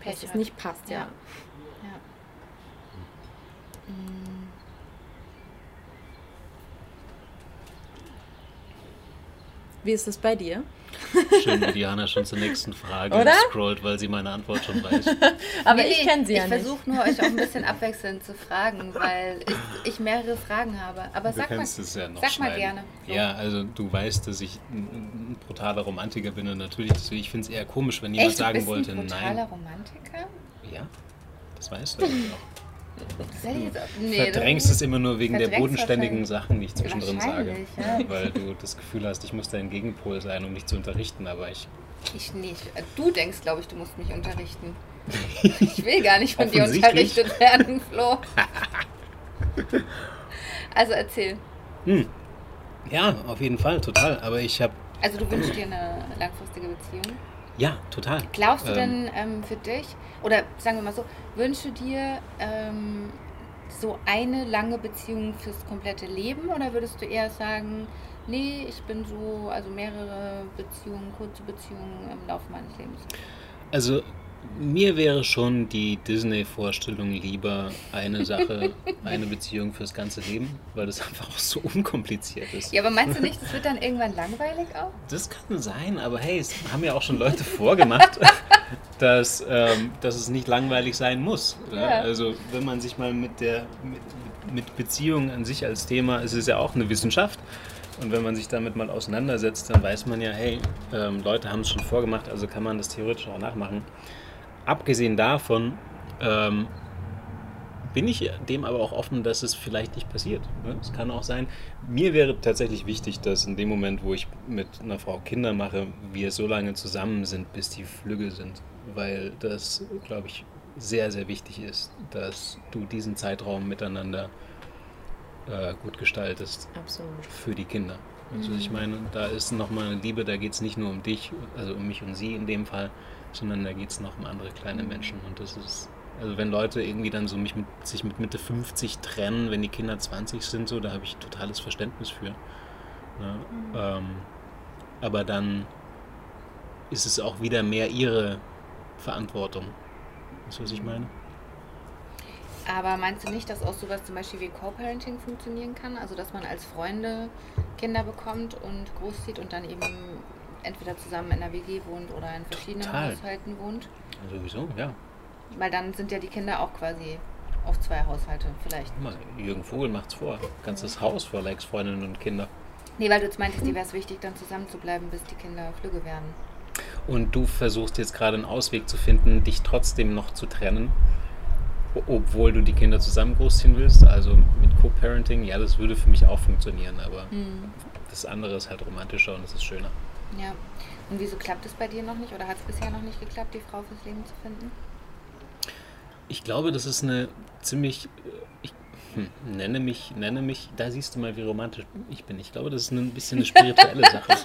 Pech dass es nicht passt, ja. Wie ist es bei dir? Schön, wie Diana schon zur nächsten Frage Oder? scrollt, weil sie meine Antwort schon weiß. *laughs* Aber nee, ich kenne sie ja nicht. Ich versuche nur, euch auch ein bisschen abwechselnd zu fragen, weil ich, ich mehrere Fragen habe. Aber sag, mal, ja sag mal gerne. So. Ja, also du weißt, dass ich ein, ein brutaler Romantiker bin und natürlich, deswegen, ich finde es eher komisch, wenn jemand Echt, sagen wollte, nein. brutaler Romantiker? Ja, das weißt du auch. Nee, verdrängst es immer nur wegen der bodenständigen Sachen, die ich zwischendrin sage. Ja. Weil du das Gefühl hast, ich muss dein Gegenpol sein, um dich zu unterrichten, aber ich. Ich nicht. Du denkst, glaube ich, du musst mich unterrichten. *laughs* Ich will gar nicht von dir unterrichtet werden, Flo. *laughs* also erzähl. Hm. Ja, auf jeden Fall, total. Aber ich habe. Also du wünschst dir eine langfristige Beziehung? Ja, total. Glaubst du ähm, denn ähm, für dich, oder sagen wir mal so, wünschst du dir ähm, so eine lange Beziehung fürs komplette Leben oder würdest du eher sagen, nee, ich bin so, also mehrere Beziehungen, kurze Beziehungen im Laufe meines Lebens? Also mir wäre schon die Disney-Vorstellung lieber eine Sache, *laughs* eine Beziehung fürs ganze Leben, weil das einfach auch so unkompliziert ist. Ja, aber meinst du nicht, das wird dann irgendwann langweilig auch? Das kann sein, aber hey, es haben ja auch schon Leute vorgemacht, *laughs* dass, ähm, dass es nicht langweilig sein muss. Ja. Also wenn man sich mal mit der mit, mit Beziehungen an sich als Thema, es ist ja auch eine Wissenschaft, Und wenn man sich damit mal auseinandersetzt, dann weiß man ja, hey, ähm, Leute haben es schon vorgemacht, also kann man das theoretisch auch nachmachen. Abgesehen davon ähm, bin ich dem aber auch offen, dass es vielleicht nicht passiert. Ne? Es kann auch sein, mir wäre tatsächlich wichtig, dass in dem Moment, wo ich mit einer Frau Kinder mache, wir so lange zusammen sind, bis die Flügge sind. Weil das, glaube ich, sehr, sehr wichtig ist, dass du diesen Zeitraum miteinander äh, gut gestaltest. Absolut. Für die Kinder. Also ich mhm. meine, da ist nochmal eine Liebe, da geht es nicht nur um dich, also um mich und sie in dem Fall, sondern da geht es noch um andere kleine. Menschen. Und das ist, also wenn Leute irgendwie dann so mich mit, sich mit Mitte 50 trennen, wenn die Kinder 20 sind, so, da habe ich totales Verständnis für. Ne? Mhm. Ähm, aber dann ist es auch wieder mehr ihre Verantwortung. Weißt du, was ich meine? Aber meinst du nicht, dass auch sowas zum Beispiel wie Co-Parenting funktionieren kann? Also dass man als Freunde Kinder bekommt und großzieht und dann eben entweder zusammen in einer WG wohnt oder in verschiedenen Total. Haushalten wohnt? Sowieso, ja. Weil dann sind ja die Kinder auch quasi auf zwei Haushalte vielleicht. Mal, Jürgen Vogel macht's vor. Ganzes Haus voller Ex-Freundinnen und Kinder. Nee, weil du jetzt meintest, dir wäre es wichtig, dann zusammen zu bleiben, bis die Kinder flügge werden. Und du versuchst jetzt gerade einen Ausweg zu finden, dich trotzdem noch zu trennen obwohl du die Kinder zusammen großziehen willst, also mit Co-Parenting, ja, das würde für mich auch funktionieren, aber mhm. das andere ist halt romantischer und es ist schöner. Ja. Und wieso klappt es bei dir noch nicht oder hat es bisher noch nicht geklappt, die Frau fürs Leben zu finden? Ich glaube, das ist eine ziemlich, äh, ich hm, nenne mich, nenne mich, da siehst du mal, wie romantisch ich bin. Ich glaube, das ist ein bisschen eine spirituelle *laughs* Sache.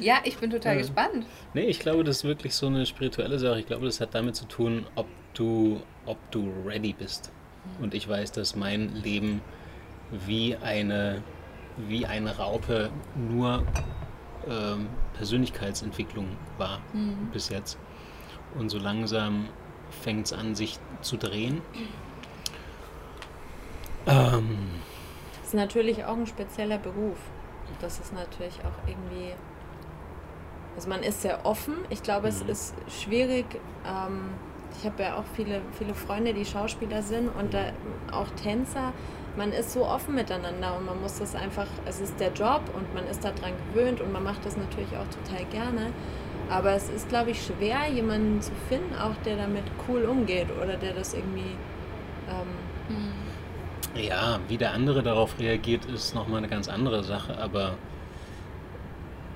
ja, ich bin total äh, gespannt. Nee, ich glaube, das ist wirklich so eine spirituelle Sache. Ich glaube, das hat damit zu tun, ob du ob du ready bist. Und ich weiß, dass mein Leben wie eine, wie eine Raupe nur ähm, Persönlichkeitsentwicklung war mhm. bis jetzt. Und so langsam fängt es an, sich zu drehen. Ähm, das ist natürlich auch ein spezieller Beruf. Das ist natürlich auch irgendwie. Also man ist sehr offen. Ich glaube, es mhm. ist schwierig, ähm, ich habe ja auch viele, viele Freunde, die Schauspieler sind und da, auch Tänzer. Man ist so offen miteinander und man muss das einfach, es ist der Job und man ist daran gewöhnt und man macht das natürlich auch total gerne. Aber es ist, glaube ich, schwer, jemanden zu finden, auch der damit cool umgeht oder der das irgendwie. Ähm ja, wie der andere darauf reagiert, ist nochmal eine ganz andere Sache, aber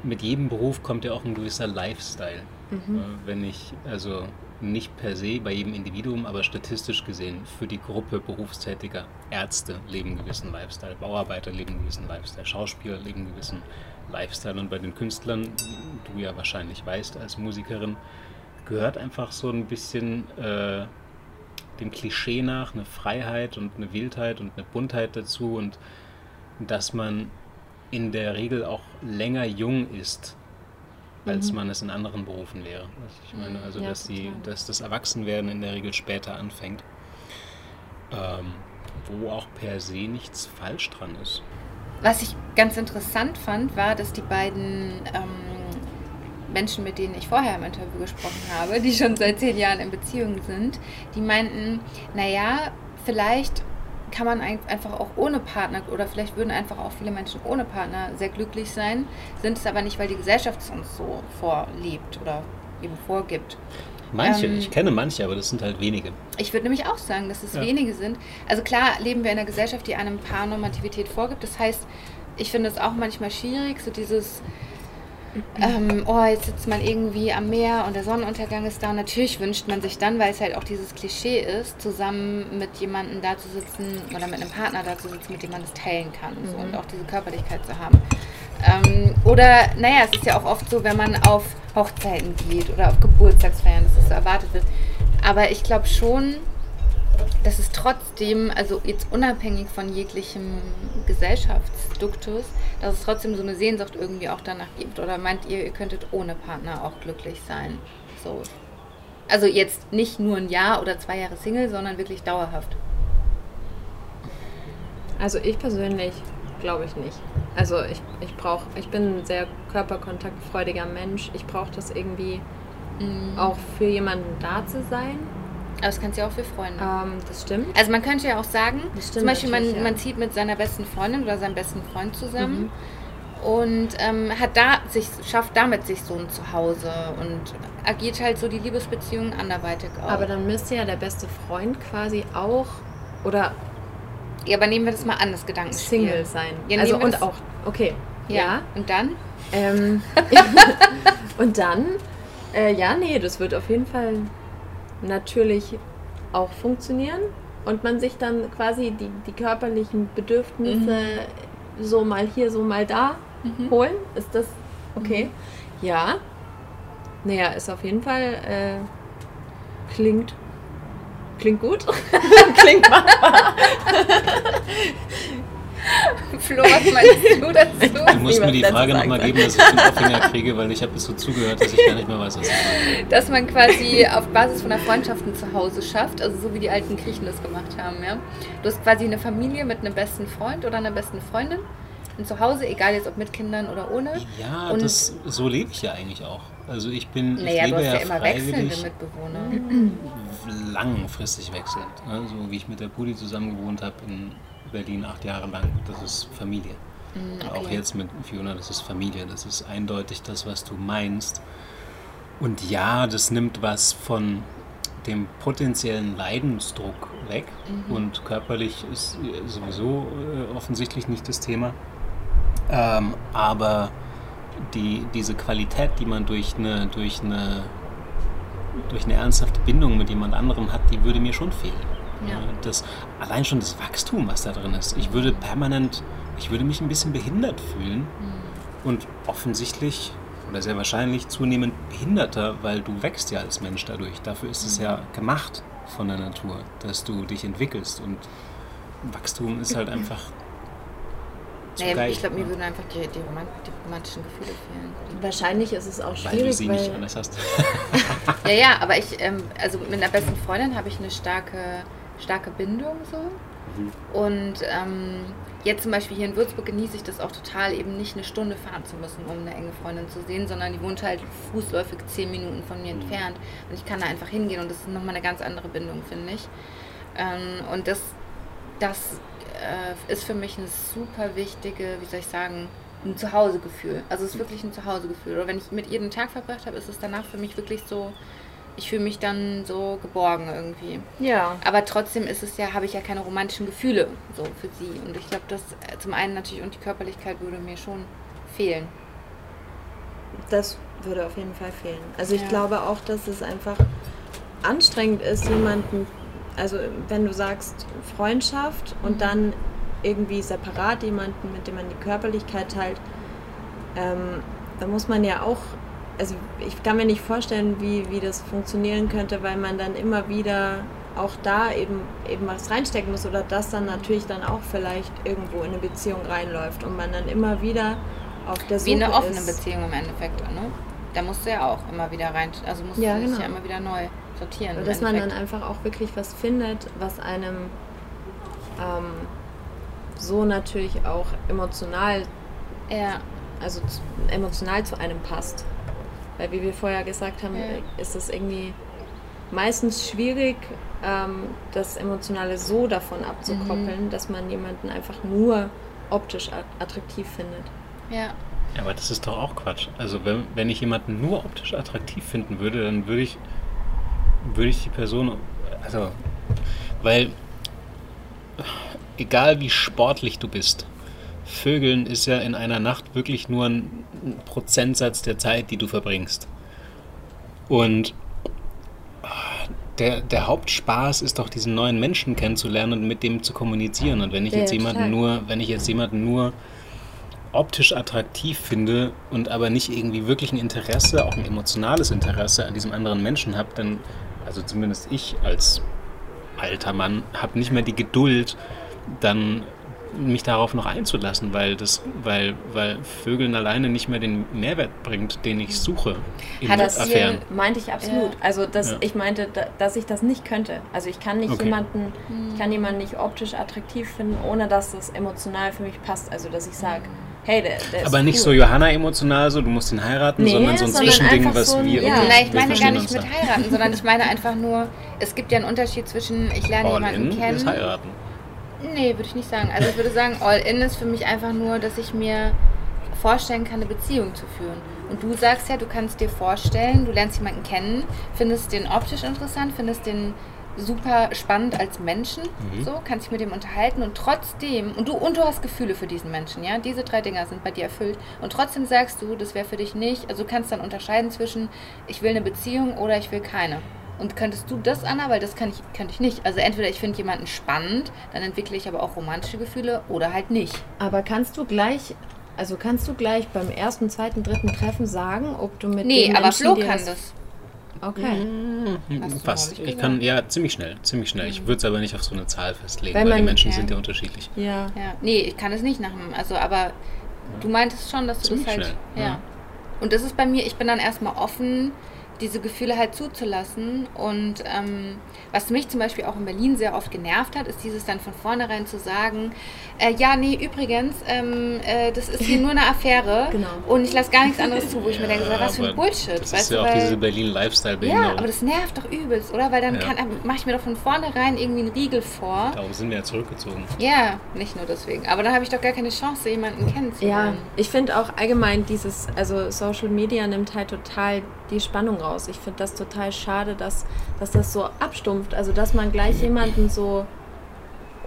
mit jedem Beruf kommt ja auch ein gewisser Lifestyle. Mhm. Äh, wenn ich, also nicht per se bei jedem Individuum, aber statistisch gesehen für die Gruppe berufstätiger Ärzte leben gewissen Lifestyle, Bauarbeiter leben gewissen Lifestyle, Schauspieler leben gewissen Lifestyle. Und bei den Künstlern, du ja wahrscheinlich weißt als Musikerin, gehört einfach so ein bisschen äh, dem Klischee nach eine Freiheit und eine Wildheit und eine Buntheit dazu. Und dass man in der Regel auch länger jung ist als mhm. man es in anderen Berufen wäre. Ich meine, also ja, dass, die, dass das Erwachsenwerden in der Regel später anfängt, ähm, wo auch per se nichts falsch dran ist. Was ich ganz interessant fand, war, dass die beiden ähm, Menschen, mit denen ich vorher im Interview gesprochen habe, die schon seit zehn Jahren in Beziehung sind, die meinten, naja, vielleicht kann man einfach auch ohne Partner oder vielleicht würden einfach auch viele Menschen ohne Partner sehr glücklich sein, sind es aber nicht, weil die Gesellschaft es uns so vorlebt oder eben vorgibt. Manche, ähm, ich kenne manche, aber das sind halt wenige. Ich würde nämlich auch sagen, dass es ja. wenige sind. Also klar leben wir in einer Gesellschaft, die einem Paarnormativität vorgibt. Das heißt, ich finde es auch manchmal schwierig, so dieses ähm, oh, jetzt sitzt man irgendwie am Meer und der Sonnenuntergang ist da. Und natürlich wünscht man sich dann, weil es halt auch dieses Klischee ist, zusammen mit jemandem da zu sitzen oder mit einem Partner da zu sitzen, mit dem man das teilen kann mhm. so, und auch diese Körperlichkeit zu haben. Ähm, oder, naja, es ist ja auch oft so, wenn man auf Hochzeiten geht oder auf Geburtstagsfeiern, dass das so erwartet wird. Aber ich glaube schon, dass es trotzdem, also jetzt unabhängig von jeglichem Gesellschaftsduktus, dass es trotzdem so eine Sehnsucht irgendwie auch danach gibt? Oder meint ihr, ihr könntet ohne Partner auch glücklich sein? So. Also jetzt nicht nur ein Jahr oder zwei Jahre Single, sondern wirklich dauerhaft. Also ich persönlich glaube ich nicht. Also ich, ich brauche, ich bin ein sehr körperkontaktfreudiger Mensch. Ich brauche das irgendwie mhm. auch für jemanden da zu sein. Aber das kannst du ja auch für Freunde. Ähm, das stimmt. Also man könnte ja auch sagen, zum Beispiel man, ja. man zieht mit seiner besten Freundin oder seinem besten Freund zusammen. Mhm und ähm, hat da sich schafft damit sich so ein Zuhause und agiert halt so die Liebesbeziehungen anderweitig auch. Aber dann müsste ja der beste Freund quasi auch oder ja, aber nehmen wir das mal an, das Gedankenspiel. Single sein. Ja, also und auch okay. Ja. ja. Und dann? Ähm, *laughs* *laughs* und dann äh, ja, nee, das wird auf jeden Fall natürlich auch funktionieren und man sich dann quasi die, die körperlichen Bedürfnisse mhm. so mal hier, so mal da mhm. holen. Ist das okay? Mhm. Ja. Naja, ist auf jeden Fall äh, klingt klingt gut. *laughs* klingt machbar. *laughs* *laughs* Flo, was meinst du dazu? Du musst mir die Frage nochmal geben, dass ich den Aufhänger kriege, weil ich habe es so zugehört, dass ich gar nicht mehr weiß, was ich meine. Dass man quasi auf Basis von der Freundschaft ein Zuhause schafft, also so wie die alten Griechen das gemacht haben. Ja? Du hast quasi eine Familie mit einem besten Freund oder einer besten Freundin, ein Zuhause, egal jetzt ob mit Kindern oder ohne. Ja, Und das, so lebe ich ja eigentlich auch. Also ich bin, naja, ich lebe ja, ja immer wechselnde Mitbewohner. Langfristig wechselnd. Ne? So wie ich mit der Pudi zusammen gewohnt habe in Berlin acht Jahre lang. Das ist Familie. Mm, okay. Auch jetzt mit Fiona, das ist Familie. Das ist eindeutig das, was du meinst. Und ja, das nimmt was von dem potenziellen Leidensdruck weg. Mhm. Und körperlich ist sowieso äh, offensichtlich nicht das Thema. Ähm, aber die, diese Qualität, die man durch eine, durch, eine, durch eine ernsthafte Bindung mit jemand anderem hat, die würde mir schon fehlen. Ja. Das, allein schon das Wachstum, was da drin ist. Ich würde permanent, ich würde mich ein bisschen behindert fühlen mhm. und offensichtlich oder sehr wahrscheinlich zunehmend behinderter, weil du wächst ja als Mensch dadurch. Dafür ist es ja mhm. gemacht von der Natur, dass du dich entwickelst und Wachstum ist halt *clears throat* einfach Nee, geil, ich glaube, mir würden einfach die, die, romantischen Gefühle fehlen. Wahrscheinlich ist es auch schwierig, weil du sie weil nicht anders hast. *laughs* ja, ja, aber ich, ähm, also mit einer besten Freundin habe ich eine starke starke Bindung so. Mhm. Und ähm, jetzt zum Beispiel hier in Würzburg genieße ich das auch total, eben nicht eine Stunde fahren zu müssen, um eine enge Freundin zu sehen, sondern die wohnt halt fußläufig zehn Minuten von mir mhm. entfernt. Und ich kann da einfach hingehen und das ist nochmal eine ganz andere Bindung, finde ich. Ähm, und das, das äh, ist für mich eine super wichtige, wie soll ich sagen, ein Zuhausegefühl. Also es ist wirklich ein Zuhausegefühl. Oder wenn ich mit ihr den Tag verbracht habe, ist es danach für mich wirklich so, ich fühle mich dann so geborgen irgendwie. Ja. Aber trotzdem ist es ja, habe ich ja keine romantischen Gefühle so für sie. Und ich glaube, das äh, zum einen natürlich und die Körperlichkeit würde mir schon fehlen. Das würde auf jeden Fall fehlen. Also ich ja. glaube auch, dass es einfach anstrengend ist, jemanden, also wenn du sagst Freundschaft und mhm. dann irgendwie separat jemanden, mit dem man die Körperlichkeit teilt, ähm, da muss man ja auch also ich kann mir nicht vorstellen, wie, wie das funktionieren könnte, weil man dann immer wieder auch da eben, eben was reinstecken muss oder das dann natürlich dann auch vielleicht irgendwo in eine Beziehung reinläuft und man dann immer wieder auf der Suche Wie eine offene ist. Beziehung im Endeffekt, ne? Da musst du ja auch immer wieder rein, also musst ja, du genau. ja immer wieder neu sortieren. Und dass man dann einfach auch wirklich was findet, was einem ähm, so natürlich auch emotional, ja. also emotional zu einem passt. Weil wie wir vorher gesagt haben, ja. ist es irgendwie meistens schwierig, ähm, das Emotionale so davon abzukoppeln, mhm. dass man jemanden einfach nur optisch attraktiv findet. Ja. Ja, aber das ist doch auch Quatsch. Also wenn, wenn ich jemanden nur optisch attraktiv finden würde, dann würde ich, würde ich die Person, also, weil egal wie sportlich du bist, Vögeln ist ja in einer Nacht wirklich nur ein Prozentsatz der Zeit, die du verbringst. Und ah, der, der Hauptspaß ist doch, diesen neuen Menschen kennenzulernen und mit dem zu kommunizieren. Und wenn ich jetzt jemanden nur, wenn ich jetzt jemanden nur optisch attraktiv finde und aber nicht irgendwie wirklich ein Interesse, auch ein emotionales Interesse an diesem anderen Menschen habe, dann, also zumindest ich als alter Mann, habe nicht mehr die Geduld, dann mich darauf noch einzulassen, weil das, weil, weil Vögeln alleine nicht mehr den Mehrwert bringt, den ich suche in ja, das Affären. meinte ich absolut. Ja. Also dass ja. ich meinte, dass ich das nicht könnte. Also ich kann nicht okay. jemanden, ich kann jemanden nicht optisch attraktiv finden, ohne dass das emotional für mich passt. Also dass ich sage, hey, der, der Aber nicht cool. so Johanna emotional, so du musst ihn heiraten, nee, sondern so ein Zwischending, was so wir. Ja, okay, nein, ich meine gar nicht mit heiraten, sondern ich meine einfach nur, es gibt ja einen Unterschied zwischen, ich lerne All jemanden kennen. Ist heiraten. Nee, würde ich nicht sagen. Also ich würde sagen, All in ist für mich einfach nur, dass ich mir vorstellen kann, eine Beziehung zu führen. Und du sagst ja, du kannst dir vorstellen, du lernst jemanden kennen, findest den optisch interessant, findest den super spannend als Menschen, mhm. so kannst dich mit dem unterhalten und trotzdem und du und du hast Gefühle für diesen Menschen, ja, diese drei Dinger sind bei dir erfüllt und trotzdem sagst du, das wäre für dich nicht, also du kannst dann unterscheiden zwischen ich will eine Beziehung oder ich will keine. Und könntest du das, Anna? Weil das kann ich, könnte ich nicht. Also entweder ich finde jemanden spannend, dann entwickle ich aber auch romantische Gefühle oder halt nicht. Aber kannst du gleich also kannst du gleich beim ersten, zweiten, dritten Treffen sagen, ob du mit nee, den Menschen, aber Flo kann das. Okay. Mhm, fast. Ich kann, ja, ziemlich schnell, ziemlich schnell. Ich würde es aber nicht auf so eine Zahl festlegen, Wenn weil die Menschen ja. sind ja unterschiedlich. Ja. ja. Nee, ich kann es nicht nach dem, also aber du meintest schon, dass du ziemlich das halt, schnell. ja. ja. Und das ist bei mir, ich bin dann erstmal offen, diese Gefühle halt zuzulassen. Und ähm, was mich zum Beispiel auch in Berlin sehr oft genervt hat, ist dieses dann von vornherein zu sagen, äh, ja, nee, übrigens, ähm, äh, das ist hier *laughs* nur eine Affäre genau. und ich lasse gar nichts anderes zu, wo ich mir denke, was für ein Bullshit. Das ist ja auch weil, diese Berlin-Lifestyle-Behinderung. Ja, aber das nervt doch übelst, oder? Weil dann ja. mache ich mir doch von vornherein irgendwie einen Riegel vor. Darum sind wir ja zurückgezogen. Ja, nicht nur deswegen. Aber dann habe ich doch gar keine Chance, jemanden kennenzulernen. Ja, ich finde auch allgemein dieses, also Social Media nimmt halt total die Spannung raus. Ich finde das total schade, dass, dass das so abstumpft. Also, dass man gleich jemanden so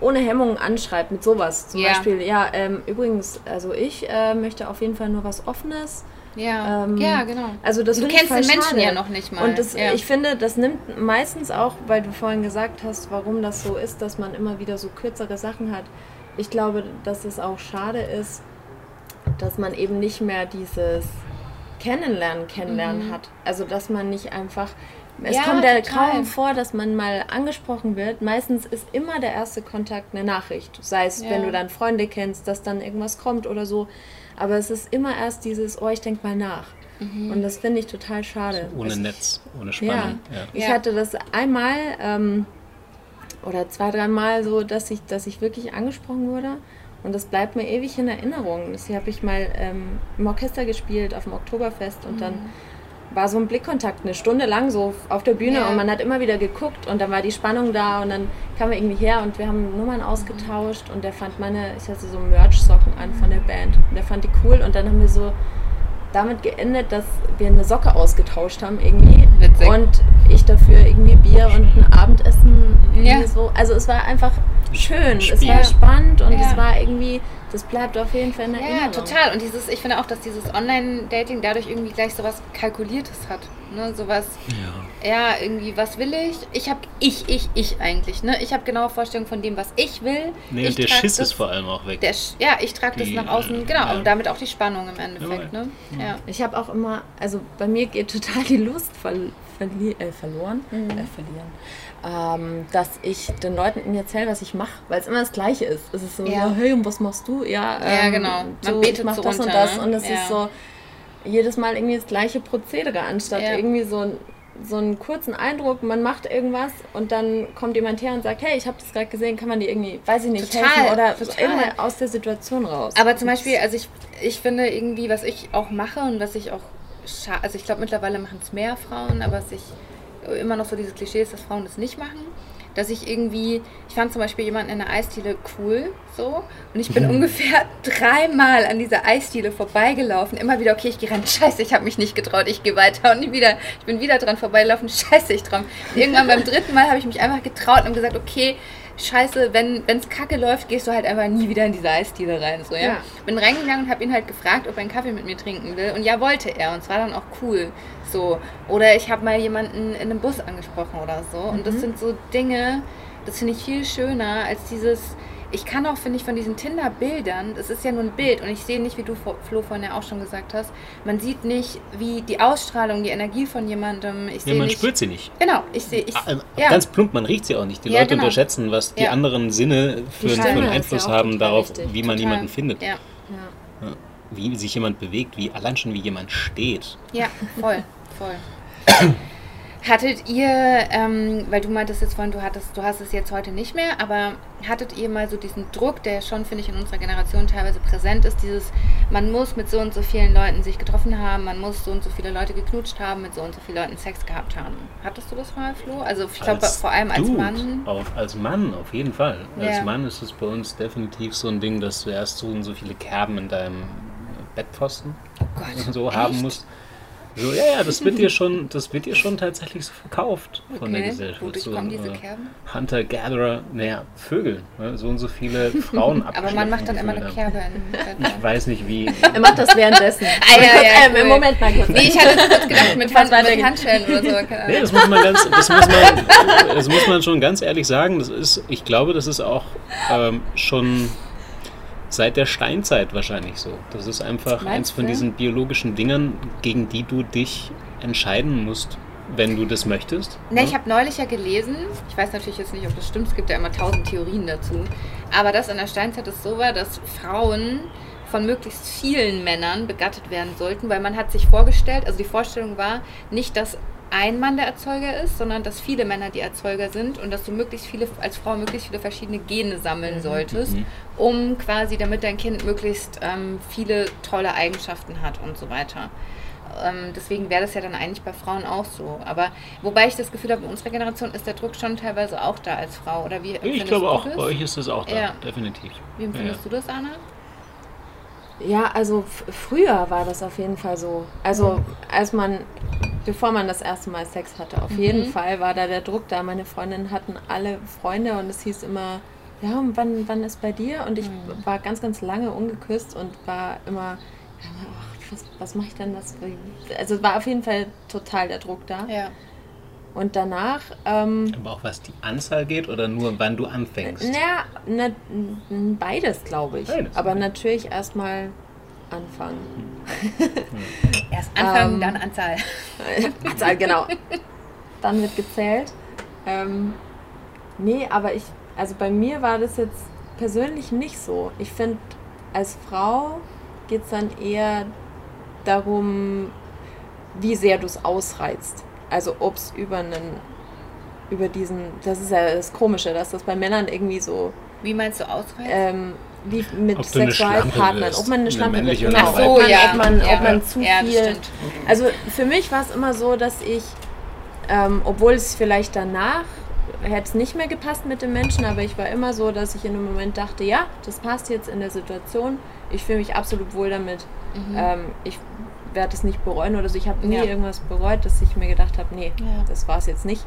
ohne Hemmungen anschreibt mit sowas. Zum ja. Beispiel, ja, ähm, übrigens, also ich äh, möchte auf jeden Fall nur was Offenes. Ja, ähm, ja genau. Also das du kennst den Menschen schade. ja noch nicht mal. Und das, ja. ich finde, das nimmt meistens auch, weil du vorhin gesagt hast, warum das so ist, dass man immer wieder so kürzere Sachen hat. Ich glaube, dass es auch schade ist, dass man eben nicht mehr dieses Kennenlernen, Kennenlernen mhm. hat. Also dass man nicht einfach. Es ja, kommt ja kaum vor, dass man mal angesprochen wird. Meistens ist immer der erste Kontakt eine Nachricht. Sei es, ja. wenn du dann Freunde kennst, dass dann irgendwas kommt oder so. Aber es ist immer erst dieses, oh, ich denke mal nach. Mhm. Und das finde ich total schade. So ohne ich, Netz, ohne Spannung. Ja. ja. Ich hatte das einmal ähm, oder zwei, dreimal so, dass ich, dass ich wirklich angesprochen wurde. Und das bleibt mir ewig in Erinnerung. Das habe ich mal ähm, im Orchester gespielt auf dem Oktoberfest und mhm. dann war so ein Blickkontakt eine Stunde lang so auf der Bühne ja. und man hat immer wieder geguckt und dann war die Spannung da und dann kam er irgendwie her und wir haben Nummern ausgetauscht und der fand meine, ich hatte so Merch-Socken an von der Band und der fand die cool und dann haben wir so damit geendet, dass wir eine Socke ausgetauscht haben irgendwie Witzig. und ich dafür irgendwie Bier und ein Abendessen ja. so. Also es war einfach schön, Spiel. es war spannend und ja. es war irgendwie, das bleibt auf jeden Fall in Erinnerung. Ja, total. Und dieses, ich finde auch, dass dieses Online-Dating dadurch irgendwie gleich sowas Kalkuliertes hat. Ne? Sowas, ja. ja, irgendwie, was will ich? Ich habe ich, ich, ich eigentlich. Ne? Ich habe genaue Vorstellungen von dem, was ich will. Nee, ich der Schiss das, ist vor allem auch weg. Der, ja, ich trage das nach außen, genau, ja. und damit auch die Spannung im Endeffekt. Ne? Ja. Ich habe auch immer, also bei mir geht total die Lust verli äh, verloren, mhm. äh, verlieren ähm, dass ich den Leuten irgendwie erzähle, was ich mache, weil es immer das Gleiche ist. Es ist so, ja. ja, hey, und was machst du? Ja, ähm, ja genau. Man so, betet ich mach so das runter, und das. Ne? Und es ist so jedes Mal irgendwie das gleiche Prozedere, anstatt irgendwie so, so einen kurzen Eindruck, man macht irgendwas und dann kommt jemand her und sagt, hey, ich habe das gerade gesehen, kann man dir irgendwie, weiß ich nicht, total, helfen oder irgendwie aus der Situation raus. Aber zum Beispiel, also ich, ich finde irgendwie, was ich auch mache und was ich auch, also ich glaube mittlerweile machen es mehr Frauen, aber was ich immer noch so dieses Klischee ist, dass Frauen das nicht machen. Dass ich irgendwie, ich fand zum Beispiel jemanden in der Eisdiele cool, so, und ich bin mhm. ungefähr *laughs* dreimal an dieser Eisdiele vorbeigelaufen. Immer wieder, okay, ich gehe rein, scheiße, ich habe mich nicht getraut, ich gehe weiter und nie wieder, ich bin wieder dran vorbeigelaufen, *laughs* scheiße, ich traue. Irgendwann beim dritten Mal habe ich mich einfach getraut und gesagt, okay, scheiße, wenn es kacke läuft, gehst du halt einfach nie wieder in diese Eisdiele rein. So, ja? ja. Bin reingegangen und habe ihn halt gefragt, ob er einen Kaffee mit mir trinken will. Und ja, wollte er. Und es war dann auch cool. So. Oder ich habe mal jemanden in einem Bus angesprochen oder so. Und mhm. das sind so Dinge, das finde ich viel schöner als dieses ich kann auch, finde ich, von diesen Tinder-Bildern, das ist ja nur ein Bild und ich sehe nicht, wie du, Flo, vorhin ja auch schon gesagt hast, man sieht nicht, wie die Ausstrahlung, die Energie von jemandem, ich ja, man nicht, spürt sie nicht. Genau, ich sehe, ich, ah, ähm, ja. Ganz plump, man riecht sie auch nicht. Die ja, Leute genau. unterschätzen, was die anderen Sinne für, für einen Einfluss haben darauf, wichtig. wie man total. jemanden findet. Ja. Wie sich jemand bewegt, wie allein schon wie jemand steht. Ja, voll, *laughs* voll. *clears throat* Hattet ihr, ähm, weil du meintest jetzt vorhin, du hattest, du hast es jetzt heute nicht mehr, aber hattet ihr mal so diesen Druck, der schon, finde ich, in unserer Generation teilweise präsent ist, dieses, man muss mit so und so vielen Leuten sich getroffen haben, man muss so und so viele Leute geknutscht haben, mit so und so vielen Leuten Sex gehabt haben. Hattest du das mal, Flo? Also ich glaube vor allem als Dude, Mann. Auf, als Mann auf jeden Fall. Ja. Als Mann ist es bei uns definitiv so ein Ding, dass du erst so und so viele Kerben in deinem Bettpfosten oh Gott, so echt? haben musst. So, ja, ja, das wird dir schon, das wird dir schon tatsächlich so verkauft von okay. der Gesellschaft. Wodurch so, kommen diese äh, Kerben? Hunter, Gatherer, naja, Vögel. Ne? So und so viele Frauen *laughs* Aber man macht dann immer eine Kerbe. In ich weiß nicht wie. er macht das währenddessen. *laughs* ah, ja, ja, ähm, cool. Moment mal kurz. Nee, ich hatte kurz gedacht, mit, Hand, mit Handschellen oder so. *laughs* Nee, das muss man ganz, das muss man, das muss man schon ganz ehrlich sagen. Das ist, ich glaube, das ist auch ähm, schon seit der Steinzeit wahrscheinlich so. Das ist einfach eins von diesen biologischen Dingen, gegen die du dich entscheiden musst, wenn du das möchtest. Ne, ja? ich habe neulich ja gelesen, ich weiß natürlich jetzt nicht, ob das stimmt, es gibt ja immer tausend Theorien dazu, aber dass in der Steinzeit es so war, dass Frauen von möglichst vielen Männern begattet werden sollten, weil man hat sich vorgestellt, also die Vorstellung war nicht, dass ein Mann der Erzeuger ist, sondern dass viele Männer die Erzeuger sind und dass du möglichst viele, als Frau möglichst viele verschiedene Gene sammeln mhm. solltest, mhm. um quasi, damit dein Kind möglichst ähm, viele tolle Eigenschaften hat und so weiter. Ähm, deswegen wäre das ja dann eigentlich bei Frauen auch so. Aber wobei ich das Gefühl habe, in unserer Generation ist der Druck schon teilweise auch da als Frau. Oder wie ich glaube auch, das? bei euch ist es auch da, ja. definitiv. Wie empfindest ja. du das, Anna? Ja, also früher war das auf jeden Fall so. Also als man, bevor man das erste Mal Sex hatte, auf mhm. jeden Fall war da der Druck da. Meine Freundinnen hatten alle Freunde und es hieß immer, ja, wann, wann ist bei dir? Und ich mhm. war ganz, ganz lange ungeküsst und war immer, ach, was, was mache ich denn das? Also es war auf jeden Fall total der Druck da. Ja. Und danach. Ähm, Aber auch was die Anzahl geht oder nur wann du anfängst? Naja, na, beides glaube ich. Beides. Aber natürlich erstmal anfangen. Hm. Erst anfangen, ähm, dann Anzahl. *laughs* Anzahl, genau. Dann wird gezählt. Ähm, nee, aber ich, also bei mir war das jetzt persönlich nicht so. Ich finde, als Frau geht es dann eher darum, wie sehr du es ausreizt. Also ob es über einen, über diesen, das ist ja das Komische, dass das bei Männern irgendwie so. Wie meinst du ausreizt? Ähm, wie mit ob Sexualpartnern, ob man eine Schlampe wird, genau. Ach so, ob man, ja. ob man, ja. ob man zu ja, viel. Also für mich war es immer so, dass ich, ähm, obwohl es vielleicht danach hätte es nicht mehr gepasst mit dem Menschen, aber ich war immer so, dass ich in einem Moment dachte, ja, das passt jetzt in der Situation, ich fühle mich absolut wohl damit. Mhm. Ähm, ich werde es nicht bereuen oder so. Ich habe nie ja. irgendwas bereut, dass ich mir gedacht habe, nee, ja. das war es jetzt nicht.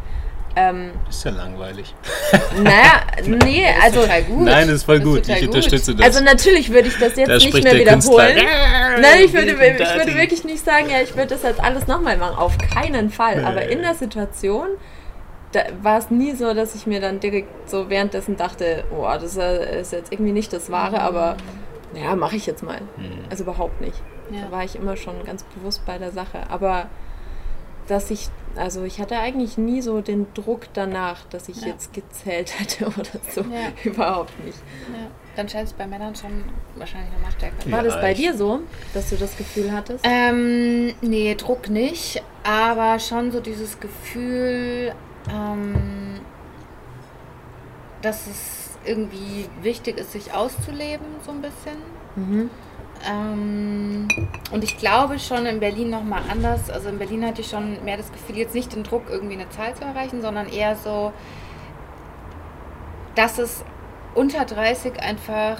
Ähm, ist ja langweilig. *laughs* Naja, nee, also. Ist gut. Nein, das ist voll gut. Ich unterstütze das. Also natürlich würde ich das jetzt da nicht mehr wiederholen. Nein, ich würde, ich würde wirklich nicht sagen, ja, ich würde das jetzt alles nochmal machen. Auf keinen Fall. Aber in der Situation da war es nie so, dass ich mir dann direkt so währenddessen dachte, oh, das ist jetzt irgendwie nicht das Wahre, aber naja, mache ich jetzt mal. Mhm. Also überhaupt nicht. Ja. Da war ich immer schon ganz bewusst bei der Sache. Aber dass ich, also ich hatte eigentlich nie so den Druck danach, dass ich ja. jetzt gezählt hätte *laughs* oder so. Ja. Überhaupt nicht. Ja. Dann scheint es bei Männern schon wahrscheinlich nochmal stärker. War das bei dir so, dass du das Gefühl hattest? Ähm, nee, Druck nicht, aber schon so dieses Gefühl, ähm, dass es irgendwie wichtig ist, sich auszuleben, so ein bisschen. Mhm. Ähm, und ich glaube schon in Berlin nochmal anders. Also in Berlin hatte ich schon mehr das Gefühl, jetzt nicht den Druck, irgendwie eine Zahl zu erreichen, sondern eher so, dass es unter 30 einfach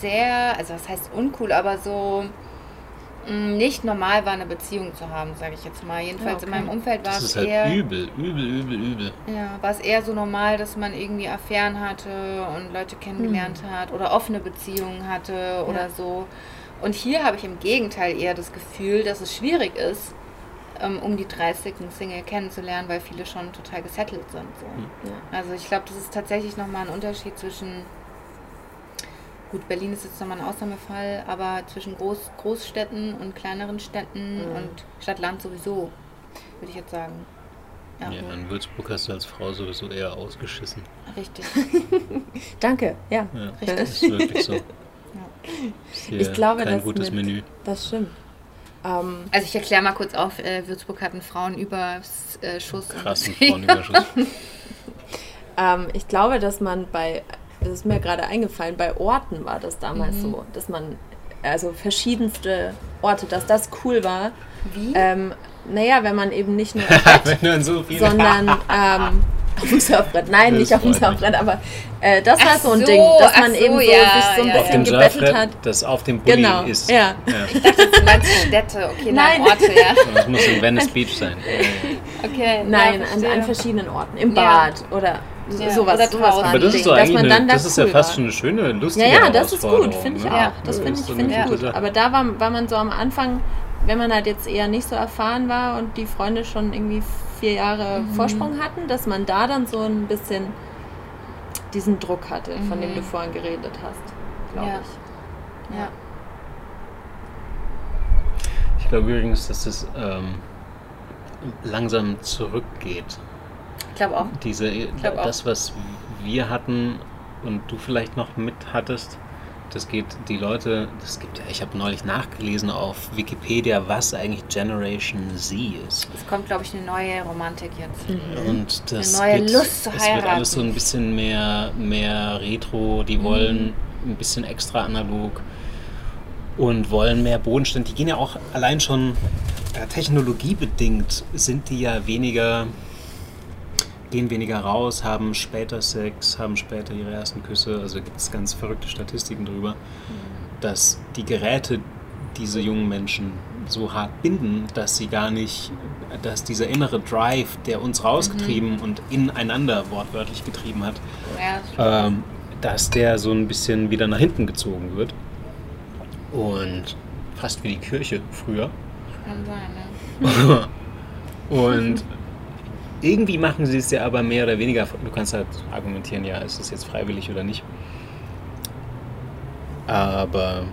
sehr, also das heißt uncool, aber so nicht normal war, eine Beziehung zu haben, sage ich jetzt mal. Jedenfalls ja, okay. in meinem Umfeld war das es halt eher. Übel, übel, übel, übel. Ja, war es eher so normal, dass man irgendwie Affären hatte und Leute kennengelernt mhm. hat oder offene Beziehungen hatte ja. oder so. Und hier habe ich im Gegenteil eher das Gefühl, dass es schwierig ist, ähm, um die 30 einen Single kennenzulernen, weil viele schon total gesettelt sind. So. Mhm. Ja. Also ich glaube, das ist tatsächlich nochmal ein Unterschied zwischen Gut, Berlin ist jetzt nochmal ein Ausnahmefall, aber zwischen Groß, Großstädten und kleineren Städten mhm. und Stadt-Land sowieso, würde ich jetzt sagen. Ja, ja in Würzburg hast du als Frau sowieso eher ausgeschissen. Richtig. *laughs* Danke, ja. ja Richtig. Das ist wirklich so. *laughs* ja. ich glaube, kein das gutes mit, Menü. Das stimmt. Ähm, also ich erkläre mal kurz auf, äh, Würzburg hat einen Frauenüberschuss. Krassen Frauenüberschuss. *laughs* ähm, ich glaube, dass man bei das ist mir gerade eingefallen, bei Orten war das damals mhm. so, dass man also verschiedenste Orte, dass das cool war. Wie? Ähm, naja, wenn man eben nicht nur *laughs* Bett, so sondern *laughs* ähm, auf dem Surfbrett. Nein, das nicht auf dem Surfbrett, aber äh, das ach war so ein so, Ding, dass man so, eben so, ja, sich so ein ja, bisschen ja. gebettelt hat. Das auf dem Bulli genau, ist. Ja. ja. Ich dachte, du meinst Städte, okay, nein, Orte, ja. *laughs* Das muss in Venice Beach sein. Okay. Nein, an, an, verschiedenen Orten. Im Bad oder ja, sowas, sowas war Aber das ist, Ding, dass man dann das, das ist ja fast schon eine schöne, lustige Ja, ja, das ist gut, finde ich ne? auch. Das finde ich, find ich gut. Aber da war, war man so am Anfang, wenn man halt jetzt eher nicht so erfahren war und die Freunde schon irgendwie vier Jahre mhm. Vorsprung hatten, dass man da dann so ein bisschen diesen Druck hatte, mhm. von dem du mhm. vorhin geredet hast, glaube ja. ich. Ja. Ich glaube übrigens, dass das ähm, langsam zurückgeht. Ich glaube auch. Diese, glaub das, was wir hatten und du vielleicht noch mit hattest, das geht die Leute, das gibt ja, ich habe neulich nachgelesen auf Wikipedia, was eigentlich Generation Z ist. Es kommt, glaube ich, eine neue Romantik jetzt. Mhm. Und das eine neue geht, Lust zu heiraten. Es wird alles so ein bisschen mehr, mehr retro, die mhm. wollen ein bisschen extra analog und wollen mehr Bodenstand. Die gehen ja auch allein schon äh, technologiebedingt, sind die ja weniger gehen weniger raus, haben später Sex, haben später ihre ersten Küsse. Also gibt es ganz verrückte Statistiken darüber, dass die Geräte diese jungen Menschen so hart binden, dass sie gar nicht, dass dieser innere Drive, der uns rausgetrieben mhm. und ineinander wortwörtlich getrieben hat, ja, ähm, dass der so ein bisschen wieder nach hinten gezogen wird. Und fast wie die Kirche früher. Kann sein, ne? *laughs* und irgendwie machen sie es ja aber mehr oder weniger. Du kannst halt argumentieren, ja, ist es jetzt freiwillig oder nicht. Aber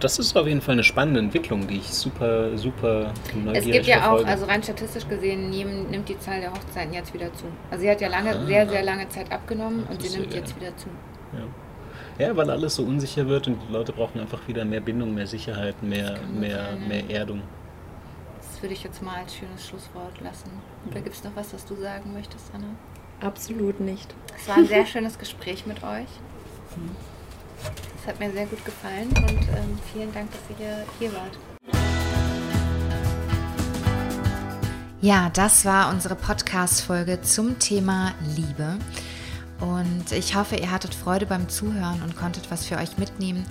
das ist auf jeden Fall eine spannende Entwicklung, die ich super, super neugierig Es gibt ja verfolge. auch, also rein statistisch gesehen, nimmt die Zahl der Hochzeiten jetzt wieder zu. Also sie hat ja lange, ah, sehr, sehr lange Zeit abgenommen und sie nimmt jetzt wieder zu. Ja. ja. weil alles so unsicher wird und die Leute brauchen einfach wieder mehr Bindung, mehr Sicherheit, mehr, mehr, sein, mehr Erdung. Das würde ich jetzt mal als schönes Schlusswort lassen. Oder gibt es noch was, was du sagen möchtest, Anna? Absolut nicht. Es war ein sehr *laughs* schönes Gespräch mit euch. Es hat mir sehr gut gefallen und ähm, vielen Dank, dass ihr hier wart. Ja, das war unsere Podcast-Folge zum Thema Liebe. Und ich hoffe, ihr hattet Freude beim Zuhören und konntet was für euch mitnehmen.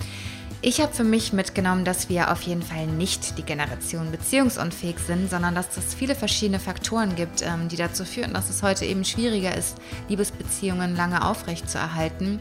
Ich habe für mich mitgenommen, dass wir auf jeden Fall nicht die Generation beziehungsunfähig sind, sondern dass es viele verschiedene Faktoren gibt, ähm, die dazu führen, dass es heute eben schwieriger ist, Liebesbeziehungen lange aufrechtzuerhalten.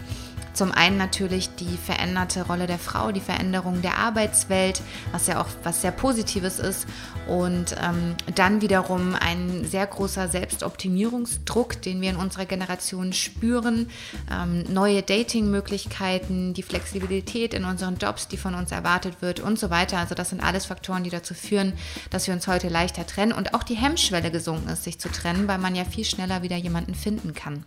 Zum einen natürlich die veränderte Rolle der Frau, die Veränderung der Arbeitswelt, was ja auch was sehr Positives ist. Und ähm, dann wiederum ein sehr großer Selbstoptimierungsdruck, den wir in unserer Generation spüren. Ähm, neue Datingmöglichkeiten, die Flexibilität in unseren Jobs, die von uns erwartet wird und so weiter. Also das sind alles Faktoren, die dazu führen, dass wir uns heute leichter trennen und auch die Hemmschwelle gesunken ist, sich zu trennen, weil man ja viel schneller wieder jemanden finden kann.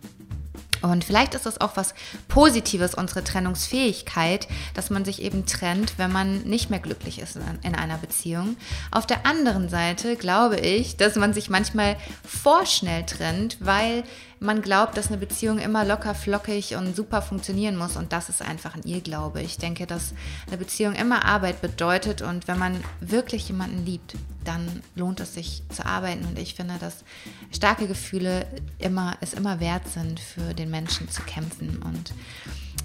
Und vielleicht ist das auch was Positives, unsere Trennungsfähigkeit, dass man sich eben trennt, wenn man nicht mehr glücklich ist in einer Beziehung. Auf der anderen Seite glaube ich, dass man sich manchmal vorschnell trennt, weil man glaubt, dass eine Beziehung immer locker, flockig und super funktionieren muss. Und das ist einfach ein Irrglaube. Ich denke, dass eine Beziehung immer Arbeit bedeutet. Und wenn man wirklich jemanden liebt, dann lohnt es sich zu arbeiten. Und ich finde, dass starke Gefühle immer, es immer wert sind, für den Menschen zu kämpfen. Und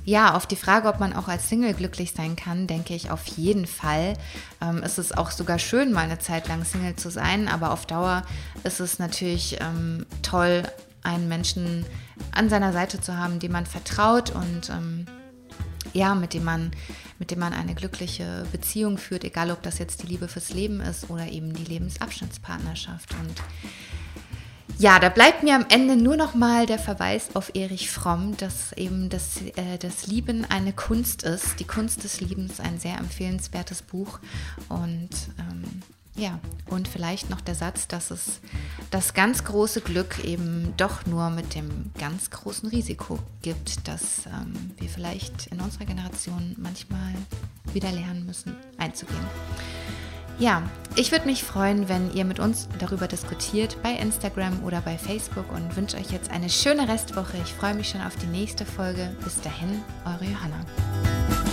ja, auf die Frage, ob man auch als Single glücklich sein kann, denke ich auf jeden Fall. Ähm, es ist auch sogar schön, mal eine Zeit lang Single zu sein, aber auf Dauer ist es natürlich ähm, toll, einen Menschen an seiner Seite zu haben, dem man vertraut und ähm, ja, mit dem man, mit dem man eine glückliche Beziehung führt, egal ob das jetzt die Liebe fürs Leben ist oder eben die Lebensabschnittspartnerschaft. Und ja, da bleibt mir am Ende nur noch mal der Verweis auf Erich Fromm, dass eben das, äh, das Lieben eine Kunst ist. Die Kunst des Liebens, ein sehr empfehlenswertes Buch. Und ähm, ja, und vielleicht noch der Satz, dass es das ganz große Glück eben doch nur mit dem ganz großen Risiko gibt, dass ähm, wir vielleicht in unserer Generation manchmal wieder lernen müssen, einzugehen. Ja, ich würde mich freuen, wenn ihr mit uns darüber diskutiert bei Instagram oder bei Facebook und wünsche euch jetzt eine schöne Restwoche. Ich freue mich schon auf die nächste Folge. Bis dahin, eure Johanna.